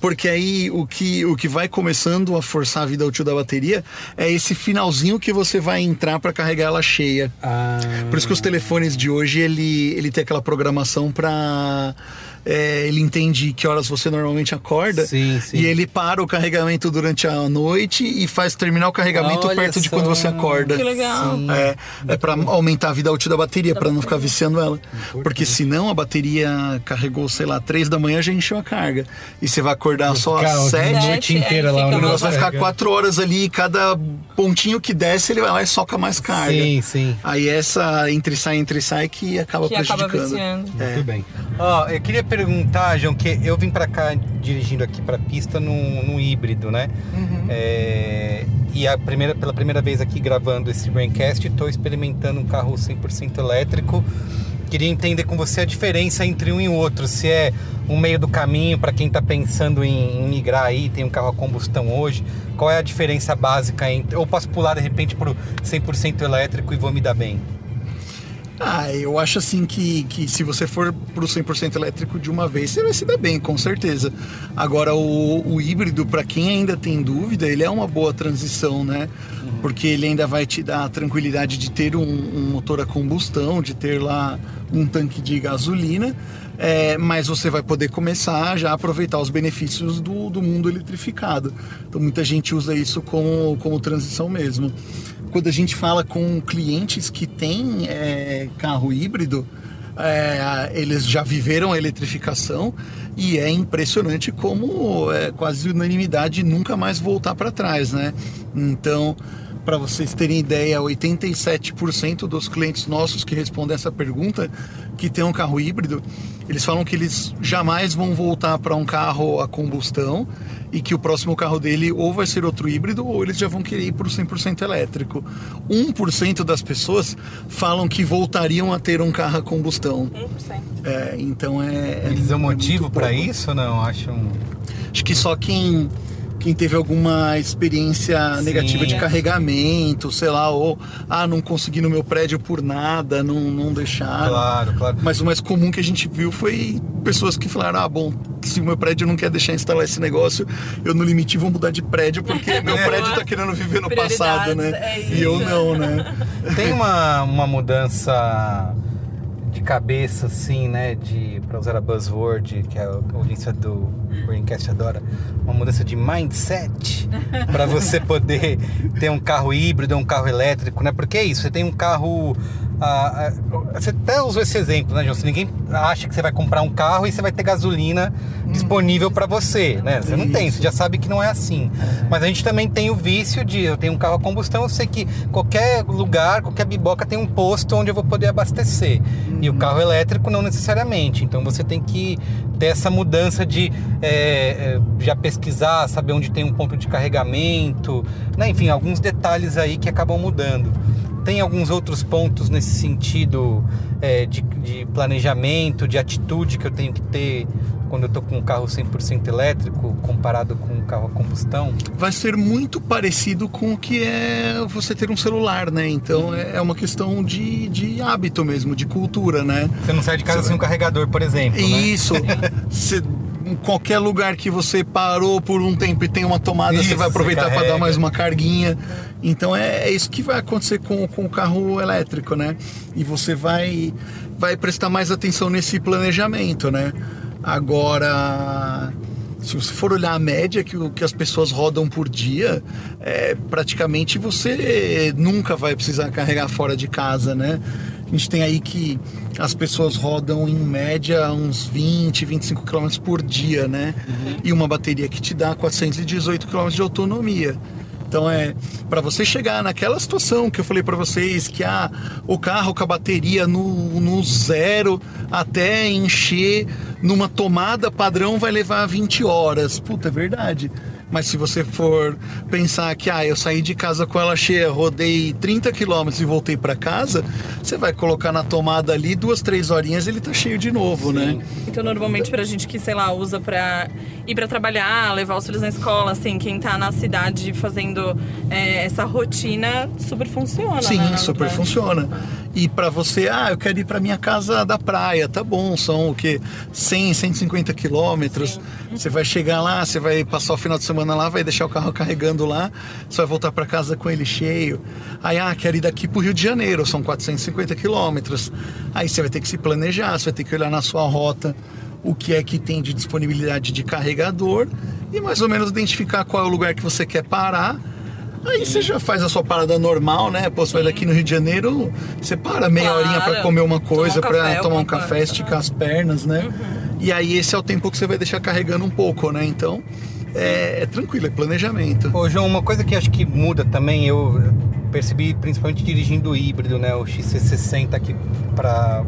Porque aí o que, o que vai começando a forçar a vida útil da bateria é esse finalzinho que você vai entrar para carregar ela cheia. ah, Por isso que os telefones de hoje ele, ele tem aquela programação para ele entende que horas você normalmente acorda Sim, sim. e ele para o carregamento durante a noite e faz terminar o carregamento Olha perto de só. quando você acorda. Que legal. É, é para aumentar a vida útil da bateria, para não ficar viciando ela. Porque senão a bateria carregou, sei lá, três da manhã já encheu a carga. E você vai acordar só às a sete. noite Sete, inteira aí lá. fica o negócio negócio vai ficar quatro horas ali e cada pontinho que desce ele vai lá e soca mais carga. Sim, sim. Aí essa entre sai, entre sai que acaba Que acaba prejudicando. viciando. É. Muito bem. Ó, eu queria perguntar, João, que eu vim pra cá dirigindo aqui pra pista num, num híbrido, né? É, e a primeira, pela primeira vez aqui gravando esse Braincast, estou experimentando um carro 100% elétrico. Queria entender com você a diferença entre um e o outro, se é um meio do caminho para quem está pensando em, em migrar aí, tem um carro a combustão hoje, qual é a diferença básica entre, ou posso pular de repente para o 100% elétrico e vou me dar bem? Ah, eu acho assim que, que se você for pro 100% elétrico de uma vez, você vai se dar bem, com certeza. Agora, o, o híbrido, para quem ainda tem dúvida, ele é uma boa transição, né? Porque ele ainda vai te dar a tranquilidade de ter um, um motor a combustão, de ter lá um tanque de gasolina, é, mas você vai poder começar já a aproveitar os benefícios do, do mundo eletrificado. Então, muita gente usa isso como, como transição mesmo quando a gente fala com clientes que têm é, carro híbrido, é, eles já viveram a eletrificação e é impressionante como é quase unanimidade nunca mais voltar para trás, né? Então, para vocês terem ideia, 87% dos clientes nossos que respondem essa pergunta, que tem um carro híbrido, eles falam que eles jamais vão voltar para um carro a combustão e que o próximo carro dele ou vai ser outro híbrido ou eles já vão querer ir para o 100% elétrico. 1% das pessoas falam que voltariam a ter um carro a combustão. 1%. É, então é. Eles dão é motivo muito para isso ou não? Acho um... Acho que só quem quem teve alguma experiência Sim. negativa de carregamento, sei lá, ou ah, não consegui no meu prédio por nada, não, não deixaram. Claro, claro. Mas o mais comum que a gente viu foi pessoas que falaram: ah, bom, se o meu prédio não quer deixar instalar esse negócio, eu no limite vou mudar de prédio, porque meu prédio tá querendo viver no passado, né? É e eu não, né? Tem uma, uma mudança cabeça, assim, né? De, pra usar a buzzword, que a audiência do Braincast adora, uma mudança de mindset para você poder ter um carro híbrido, um carro elétrico, né? Porque é isso, você tem um carro. Ah, você até usou esse exemplo, né, João? Se ninguém acha que você vai comprar um carro e você vai ter gasolina disponível para você, né? Você não tem, você já sabe que não é assim. Mas a gente também tem o vício de eu tenho um carro a combustão, eu sei que qualquer lugar, qualquer biboca tem um posto onde eu vou poder abastecer. E o carro elétrico não necessariamente. Então você tem que ter essa mudança de é, é, já pesquisar, saber onde tem um ponto de carregamento, né? enfim, alguns detalhes aí que acabam mudando. Tem alguns outros pontos nesse sentido é, de, de planejamento, de atitude que eu tenho que ter quando eu tô com um carro 100% elétrico comparado com um carro a combustão? Vai ser muito parecido com o que é você ter um celular, né? Então é é uma questão de, de hábito mesmo, de cultura, né? Você não sai de casa sem um carregador, por exemplo, né? Isso. Você- em qualquer lugar que você parou por um tempo e tem uma tomada, Isso, você vai aproveitar para dar mais uma carguinha. Então é, é isso que vai acontecer com, com o carro elétrico, né? E você vai, vai prestar mais atenção nesse planejamento, né? Agora, se você for olhar a média que, que as pessoas rodam por dia, é, praticamente você nunca vai precisar carregar fora de casa, né? A gente tem aí que as pessoas rodam em média uns 20, 25 km por dia, né? E uma bateria que te dá 418 km de autonomia. Então é para você chegar naquela situação que eu falei para vocês que ah, o carro com a bateria no, no zero até encher numa tomada padrão vai levar 20 horas. Puta, é verdade. Mas se você for pensar que ah, eu saí de casa com ela cheia, rodei 30 quilômetros e voltei para casa, você vai colocar na tomada ali duas, três horinhas ele tá cheio de novo, né? Então, normalmente, pra gente que, sei lá, usa pra ir pra trabalhar, levar os filhos na escola, assim, quem tá na cidade fazendo é, essa rotina, super funciona, Sim, né? super verdade. funciona. E para você, ah, eu quero ir para minha casa da praia, tá bom, são o que 100, 150 quilômetros. Você vai chegar lá, você vai passar o final de semana lá, vai deixar o carro carregando lá, você vai voltar para casa com ele cheio. Aí, ah, quero ir daqui pro Rio de Janeiro, são 450 quilômetros. Aí você vai ter que se planejar, você vai ter que olhar na sua rota o que é que tem de disponibilidade de carregador e mais ou menos identificar qual é o lugar que você quer parar. Aí você já faz a sua parada normal, né? Pô, você vai daqui no Rio de Janeiro, você para meia Claro. horinha pra comer uma coisa, café, tomar um café, esticar as pernas, né? E aí esse é o tempo que você vai deixar carregando um pouco, né? Então é, é tranquilo, é planejamento. Ô, João, uma coisa que acho que muda também, eu percebi principalmente dirigindo o híbrido, né? O XC60 aqui para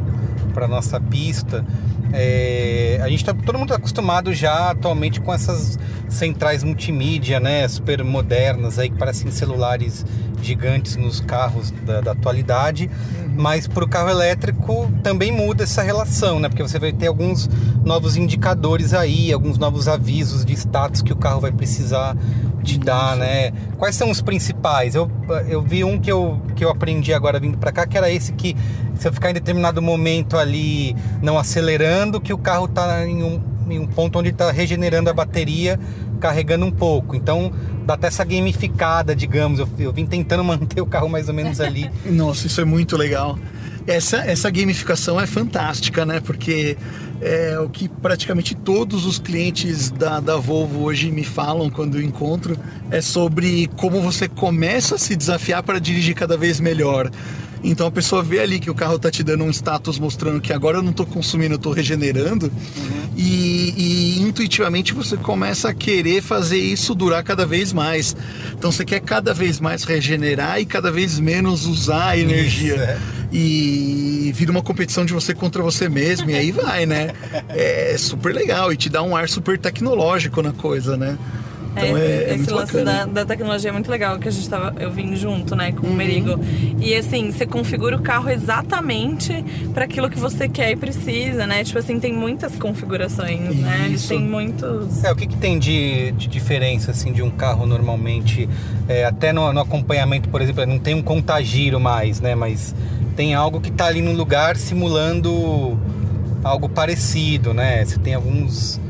para nossa pista, é, a gente tá, todo mundo está acostumado já atualmente com essas centrais multimídia, né, super modernas aí que parecem celulares gigantes nos carros da, da atualidade, mas para o carro elétrico também muda essa relação, né, porque você vai ter alguns novos indicadores aí, alguns novos avisos de status que o carro vai precisar te dar, né? Quais são os principais? Eu, eu vi um que eu, que eu aprendi agora vindo para cá, que era esse que se eu ficar em determinado momento ali não acelerando, que o carro está em um, em um ponto onde está regenerando a bateria, carregando um pouco. Então dá até essa gamificada, digamos. Eu, eu vim tentando manter o carro mais ou menos ali. Nossa, isso é muito legal. Essa, essa gamificação é fantástica, né? Porque é o que praticamente todos os clientes da, da Volvo hoje me falam quando eu encontro é sobre como você começa a se desafiar para dirigir cada vez melhor. Então a pessoa vê ali que o carro tá te dando um status mostrando que agora eu não tô consumindo, eu tô regenerando. Uhum. E, e, intuitivamente você começa a querer fazer isso durar cada vez mais. Então você quer cada vez mais regenerar e cada vez menos usar a energia. Isso, é. E vira uma competição de você contra você mesmo, e aí vai, né? É super legal e te dá um ar super tecnológico na coisa, né? Então é, é, esse lance da, da, tecnologia é muito legal que a gente tava. Eu vim junto, né, com uhum. o Merigo. E assim, você configura o carro exatamente para aquilo que você quer e precisa, né? Tipo assim, tem muitas configurações, Isso. né? Eles têm muitos. É, o que, que tem de, de diferença assim de um carro normalmente? É, até no, no acompanhamento, por exemplo, não tem um contagiro mais, né? Mas tem algo que está ali no lugar simulando algo parecido, né? Você tem alguns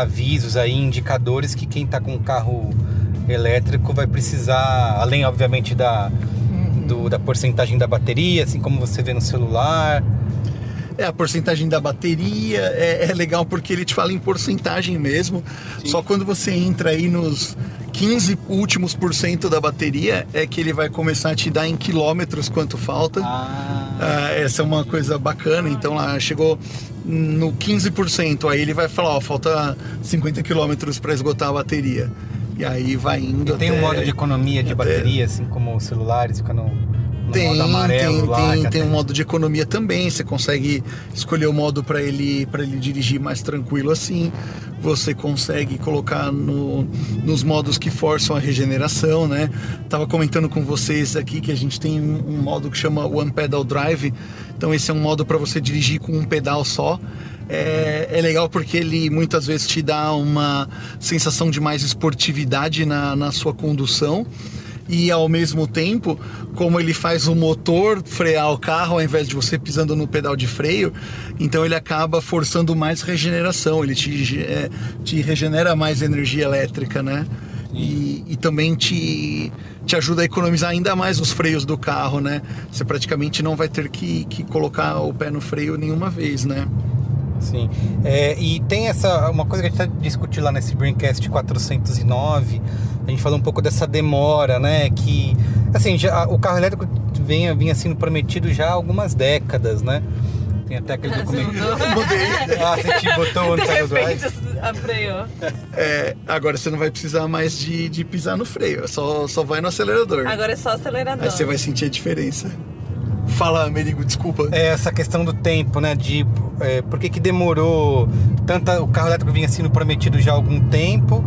avisos aí, indicadores que quem está com um carro elétrico vai precisar, além obviamente da, do, da porcentagem da bateria, assim como você vê no celular. É, a porcentagem da bateria é, é legal porque ele te fala em porcentagem mesmo. Sim. Só quando você entra aí nos 15 últimos por cento da bateria é que ele vai começar a te dar em quilômetros quanto falta. Ah. Ah, essa é uma coisa bacana. Então lá chegou no 15%, aí ele vai falar, ó, falta 50 quilômetros para esgotar a bateria. E aí vai indo. E tem até, um modo de economia de até... bateria, assim como os celulares ficam no tem, tem, lá, tem, tem um modo de economia também. Você consegue escolher o modo para ele para ele dirigir mais tranquilo assim. Você consegue colocar no, nos modos que forçam a regeneração, né? Tava comentando com vocês aqui que a gente tem um, um modo que chama One Pedal Drive. Então esse é um modo para você dirigir com um pedal só. É, é, legal porque ele muitas vezes te dá uma sensação de mais esportividade na, na sua condução e ao mesmo tempo, como ele faz o motor frear o carro ao invés de você pisando no pedal de freio, então ele acaba forçando mais regeneração, ele te, é, te regenera mais energia elétrica, né? E, e, também te, te ajuda a economizar ainda mais os freios do carro, né? Você praticamente não vai ter que, que colocar o pé no freio nenhuma vez, né? Sim. É, e tem essa uma coisa que a gente tá discutindo lá nesse Braincast 409. A gente falou um pouco dessa demora, né? Que assim, já, o carro elétrico vinha, vinha sendo prometido já há algumas décadas, né? Tem até aquele documento. ah, você te botou no freio. É, agora você não vai precisar mais de, de pisar no freio, só, só vai no acelerador. Agora é só acelerador. Aí você vai sentir a diferença. Fala, Merigo, desculpa. É essa questão do tempo, né? De é, por que, que demorou. Tanta, o carro elétrico vinha sendo prometido já há algum tempo.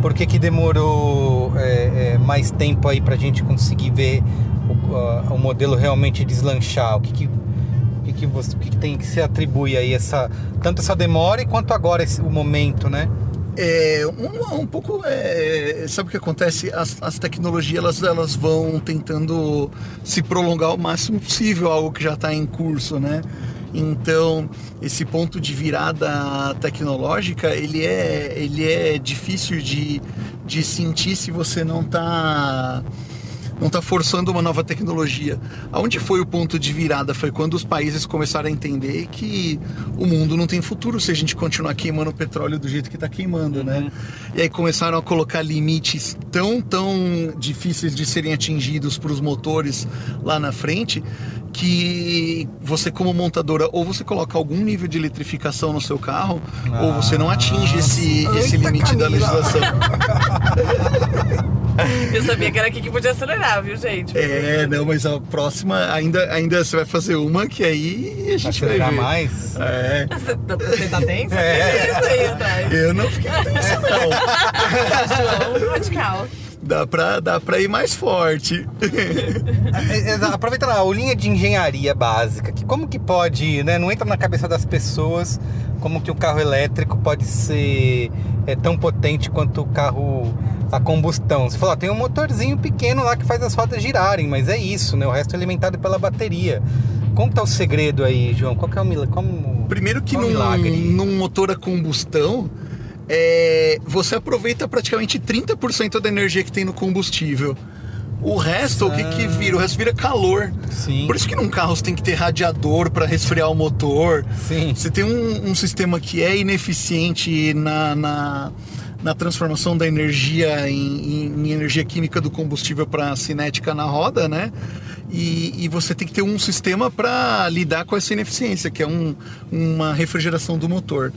Por que, que demorou é, é, mais tempo aí pra gente conseguir ver o, uh, o modelo realmente deslanchar? O que, que, que, que, você, que, que tem que se atribui aí essa, tanto essa demora quanto agora esse, o momento, né? É, um, um pouco. É, sabe o que acontece? As, as tecnologias elas, elas vão tentando se prolongar o máximo possível, algo que já está em curso, né? Então, esse ponto de virada tecnológica, ele é, ele é difícil de, de sentir se você não está não está forçando uma nova tecnologia. Aonde foi o ponto de virada? Foi quando os países começaram a entender que o mundo não tem futuro se a gente continuar queimando petróleo do jeito que está queimando, né? uhum. né? E aí começaram a colocar limites tão, tão difíceis de serem atingidos para os motores lá na frente que você como montadora ou você coloca algum nível de eletrificação no seu carro ah, ou você não atinge esse, esse limite Camila. da legislação. Eu sabia que era aqui que podia acelerar, viu, gente? É, não, mas a próxima ainda, ainda você vai fazer uma que aí a gente vai Acelerar mais. É, Você tá, você tá tenso? É. Isso aí atrás. eu não fiquei tenso não. João radical. Dá pra, dá pra ir mais forte. É, é, Aproveitando a aulinha de engenharia básica, que como que pode, né? Não entra na cabeça das pessoas como que o carro elétrico pode ser é, tão potente quanto o carro a combustão. Você falou, ó, tem um motorzinho pequeno lá que faz as rodas girarem, mas é isso, né? O resto é alimentado pela bateria. Como tá o segredo aí, João? Qual que é o milagre? Como... Primeiro que num, milagre? num motor a combustão, é, você aproveita praticamente 30% da energia que tem no combustível. O resto, o que, que vira? O resto vira calor. Sim. Por isso que num carro você tem que ter radiador para resfriar o motor. Sim. Você tem um, um sistema que é ineficiente na, na, na transformação da energia em, em- em energia química do combustível para cinética na roda, né? E, e você tem que ter um sistema para lidar com essa ineficiência, que é um- uma refrigeração do motor.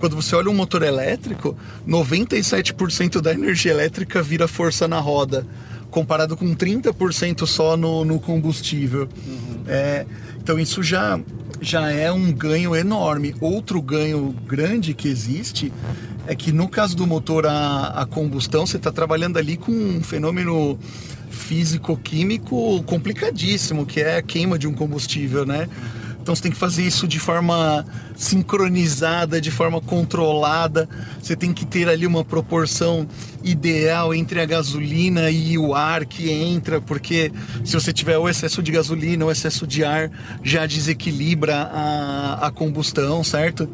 Quando você olha um motor elétrico, 97% da energia elétrica vira força na roda, comparado com 30% só no, no combustível. É, então isso já, já é um ganho enorme. Outro ganho grande que existe é que no caso do motor a, a combustão, você está trabalhando ali com um fenômeno físico-químico complicadíssimo, que é a queima de um combustível, né? Então você tem que fazer isso de forma sincronizada, de forma controlada. Você tem que ter ali uma proporção ideal entre a gasolina e o ar que entra, porque se você tiver o excesso de gasolina ou excesso de ar, já desequilibra a, a combustão, certo?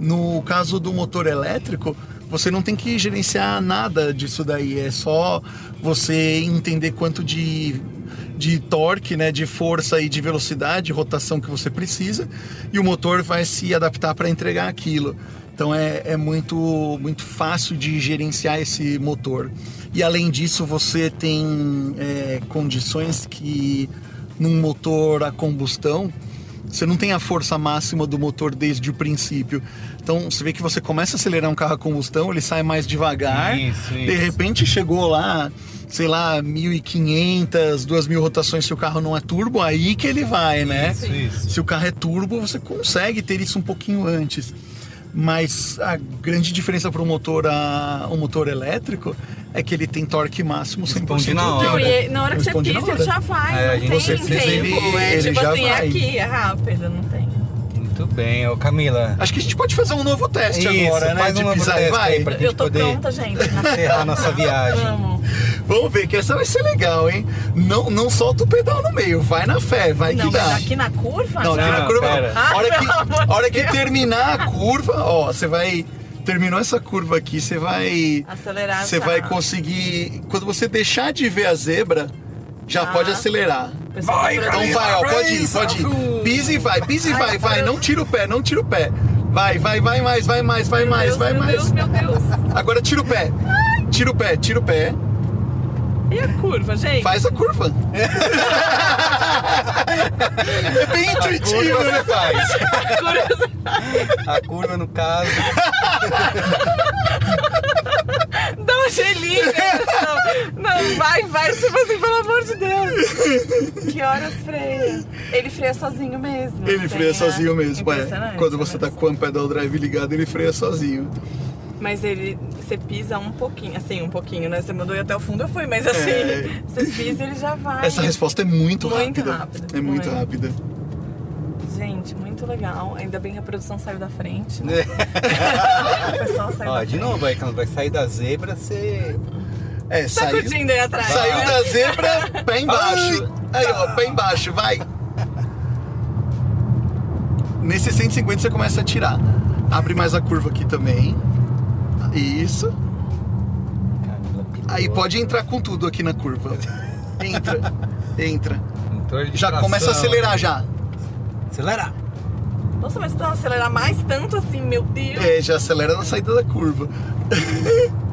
No caso do motor elétrico, você não tem que gerenciar nada disso daí, é só você entender quanto de de torque, né, de força e de velocidade, rotação que você precisa, e o motor vai se adaptar para entregar aquilo. Então é, é muito, muito fácil de gerenciar esse motor. E além disso, você tem é, condições que num motor a combustão você não tem a força máxima do motor desde o princípio. Então você vê que você começa a acelerar um carro a combustão, ele sai mais devagar. Isso, De isso. repente chegou lá, sei lá, 1.500, 2.000 rotações se o carro não é turbo, aí que ele vai, né? Isso, isso. Se o carro é turbo, você consegue ter isso um pouquinho antes. Mas a grande diferença para o motor, a, o motor elétrico é que ele tem torque máximo 100% Responde na hora. Não, e na hora que você pisa, ele já vai. É, não tem tempo. ele- é ele tipo já assim, é vai. aqui, é rápido, não tem. Muito bem, ô Camila. Acho que a gente pode fazer um novo teste Isso, agora, né? faz um de pisar e teste vai. aí pra- gente Eu tô poder pronta, gente. encerrar a nossa viagem. Vamos. Vamos ver, que essa vai ser legal, hein? Não, não solta o pedal no meio, vai na fé, vai Não, que dá. mas aqui na curva? Não, aqui Não, na curva pera. não. A hora Ah, amor que, hora que terminar a curva, ó, você vai. Terminou essa curva aqui, você vai. Acelerar Você vai conseguir. Quando você deixar de ver a zebra, já Ah. pode acelerar. Vai, pra- Então vai, ó, pode ir, pode ir. Pisa e vai, pisa e Ai, vai, vai. meu Não tira o pé, não tira o pé. Vai, vai, vai mais, vai mais, vai Meu mais, Deus, vai meu mais. Deus, meu Deus. Agora tira o pé. Tira o pé, tira o pé. E a curva, gente? Faz a curva. é bem intuitivo, né? faz. A curva. A curva, no caso. Dá um gelinho. Não, vai, vai. Tipo assim, pelo amor de Deus. Que horas freia? Ele freia sozinho mesmo. Ele freia a- sozinho mesmo, é. Quando você tá com o pedal drive ligado, ele freia sozinho. Mas ele, você pisa um pouquinho, assim, um pouquinho, né? Você mandou ir até o fundo, eu fui, mas assim, É. você pisa ele já vai. Essa resposta é muito, Muito rápida. rápida, É muito muito. rápida. Gente, muito legal. Ainda bem que a produção saiu da frente. Né? Né? O pessoal saiu Ó, da de frente. novo aí, quando vai sair da zebra, você. É, Tá saiu, curtindo aí atrás? saiu né? da zebra, pé embaixo. Aí, ó, pé embaixo, vai. Nesse 150 você começa a tirar. Abre mais a curva aqui também. Isso. Aí pode entrar com tudo aqui na curva. Entra, entra. Já começa a acelerar já. Acelera. Nossa, mas pra acelerar mais tanto assim, meu Deus. É, já acelera na saída da curva.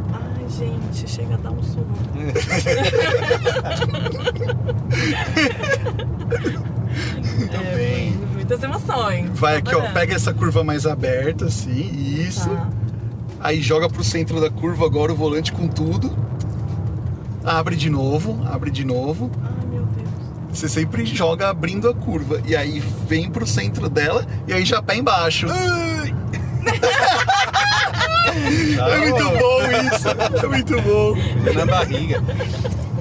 Ai, gente, chega a dar um sugo. é, muitas emoções. Vai aqui, ó, pega essa curva mais aberta, assim, isso. Tá. Aí joga pro centro da curva agora o volante com tudo. abre de novo, abre de novo. Ai, meu Deus. Você sempre joga abrindo a curva. E aí vem pro centro dela e aí já pé embaixo. É muito bom isso. É muito bom. Na barriga.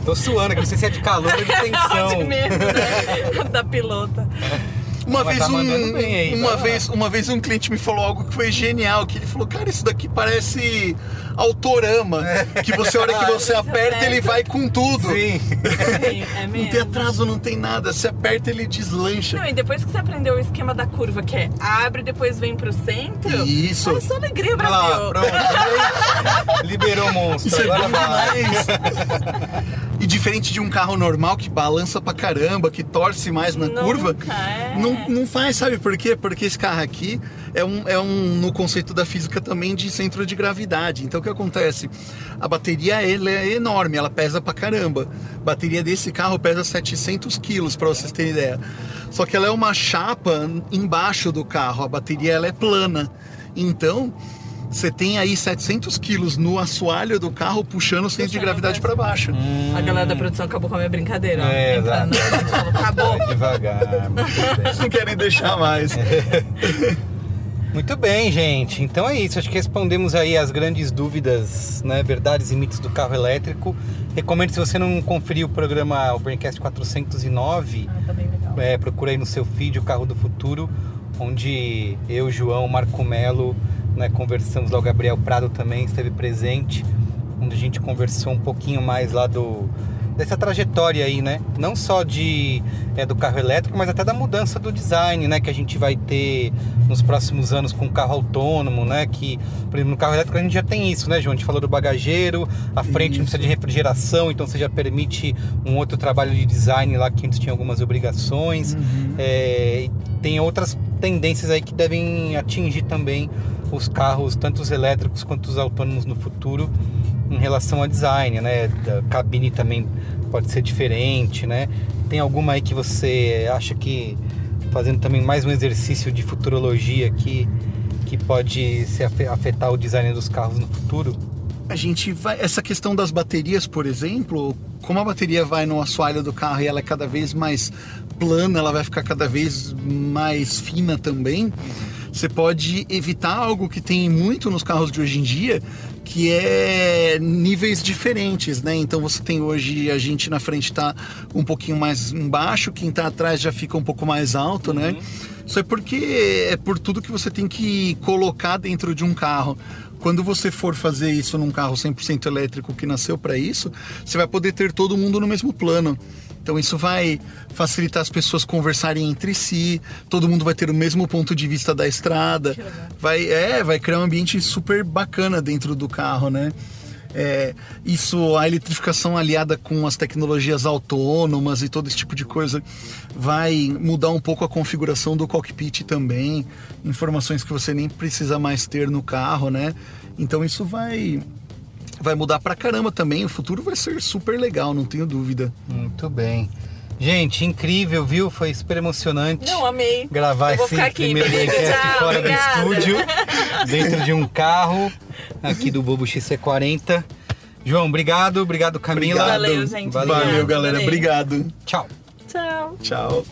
Tô suando, que não sei se é de calor ou de tensão. De medo, né? da pilota. Uma Mas vez, tá um, aí, uma, vez, uma vez um cliente me falou algo que foi genial, que ele falou, cara, isso daqui parece autorama, que você, a hora que você aperta, ele vai com tudo. Sim. Sim, é Não tem mesmo. atraso, não tem nada. Você aperta, ele deslancha. Não, e depois que você aprendeu o esquema da curva, que é abre, depois vem pro centro. Isso. É só alegria, Olha lá, Brasil. pronto. Liberou o monstro. Isso é Agora vai. demais. E diferente de um carro normal que balança pra caramba, que torce mais na Nunca, curva, é. não, não faz, sabe por quê? Porque esse carro aqui é um, é um no conceito da física também de centro de gravidade. Então o que acontece? A bateria ela é enorme, ela pesa pra caramba. A bateria desse carro pesa 700 quilos, pra vocês terem ideia. Só que ela é uma chapa embaixo do carro, a bateria ela é plana. Então você tem aí 700 quilos no assoalho do carro puxando o centro de gravidade para baixo. A galera da produção acabou com a minha brincadeira. É, exato. acabou. Devagar. Não querem deixar mais. Muito bem, gente. Então é isso. Acho que respondemos aí as grandes dúvidas, né? Verdades e mitos do carro elétrico. Recomendo, se você não conferiu o programa, o Braincast 409, Ah, tá é, procura aí no seu feed o Carro do Futuro, onde eu, João, Marco Melo, né, conversamos lá, o Gabriel Prado também esteve presente, onde a gente conversou um pouquinho mais lá do dessa trajetória aí, né? Não só de é, do carro elétrico, mas até da mudança do design, né? Que a gente vai ter nos próximos anos com o carro autônomo, né? Que, por exemplo, no carro elétrico a gente já tem isso, né, João? A gente falou do bagageiro, a frente não Isso. precisa de refrigeração, então você já permite um outro trabalho de design lá que antes tinha algumas obrigações. É, e tem outras tendências aí que devem atingir também os carros, tanto os elétricos quanto os autônomos no futuro, em relação a design, né? Da cabine também pode ser diferente, né? Tem alguma aí que você acha que fazendo também mais um exercício de futurologia que que pode se afe- afetar o design dos carros no futuro? A gente vai. Essa questão das baterias, por exemplo, como a bateria vai no assoalho do carro e ela é cada vez mais plana, ela vai ficar cada vez mais fina também. Você pode evitar algo que tem muito nos carros de hoje em dia, que é níveis diferentes, né? Então você tem hoje a gente na frente tá um pouquinho mais embaixo, quem tá atrás já fica um pouco mais alto, né? Isso é porque é por tudo que você tem que colocar dentro de um carro. Quando você for fazer isso num carro 100% elétrico que nasceu para isso, você vai poder ter todo mundo no mesmo plano. Então isso vai facilitar as pessoas conversarem entre si, todo mundo vai ter o mesmo ponto de vista da estrada. Vai, é, vai criar um ambiente super bacana dentro do carro, né? É, isso, a eletrificação aliada com as tecnologias autônomas e todo esse tipo de coisa vai mudar um pouco a configuração do cockpit também, informações que você nem precisa mais ter no carro, né? Então isso vai vai mudar pra caramba também. O futuro vai ser super legal, não tenho dúvida. Muito bem. Gente, incrível, viu? Foi super emocionante. Não, amei. gravar esse primeiro podcast fora obrigada. do estúdio, dentro de um carro, aqui do Bobo XC40. João, obrigado, obrigado Camila. Obrigado. Valeu, gente. Valeu, Valeu, galera. adorei. Obrigado. Tchau. Tchau. Tchau.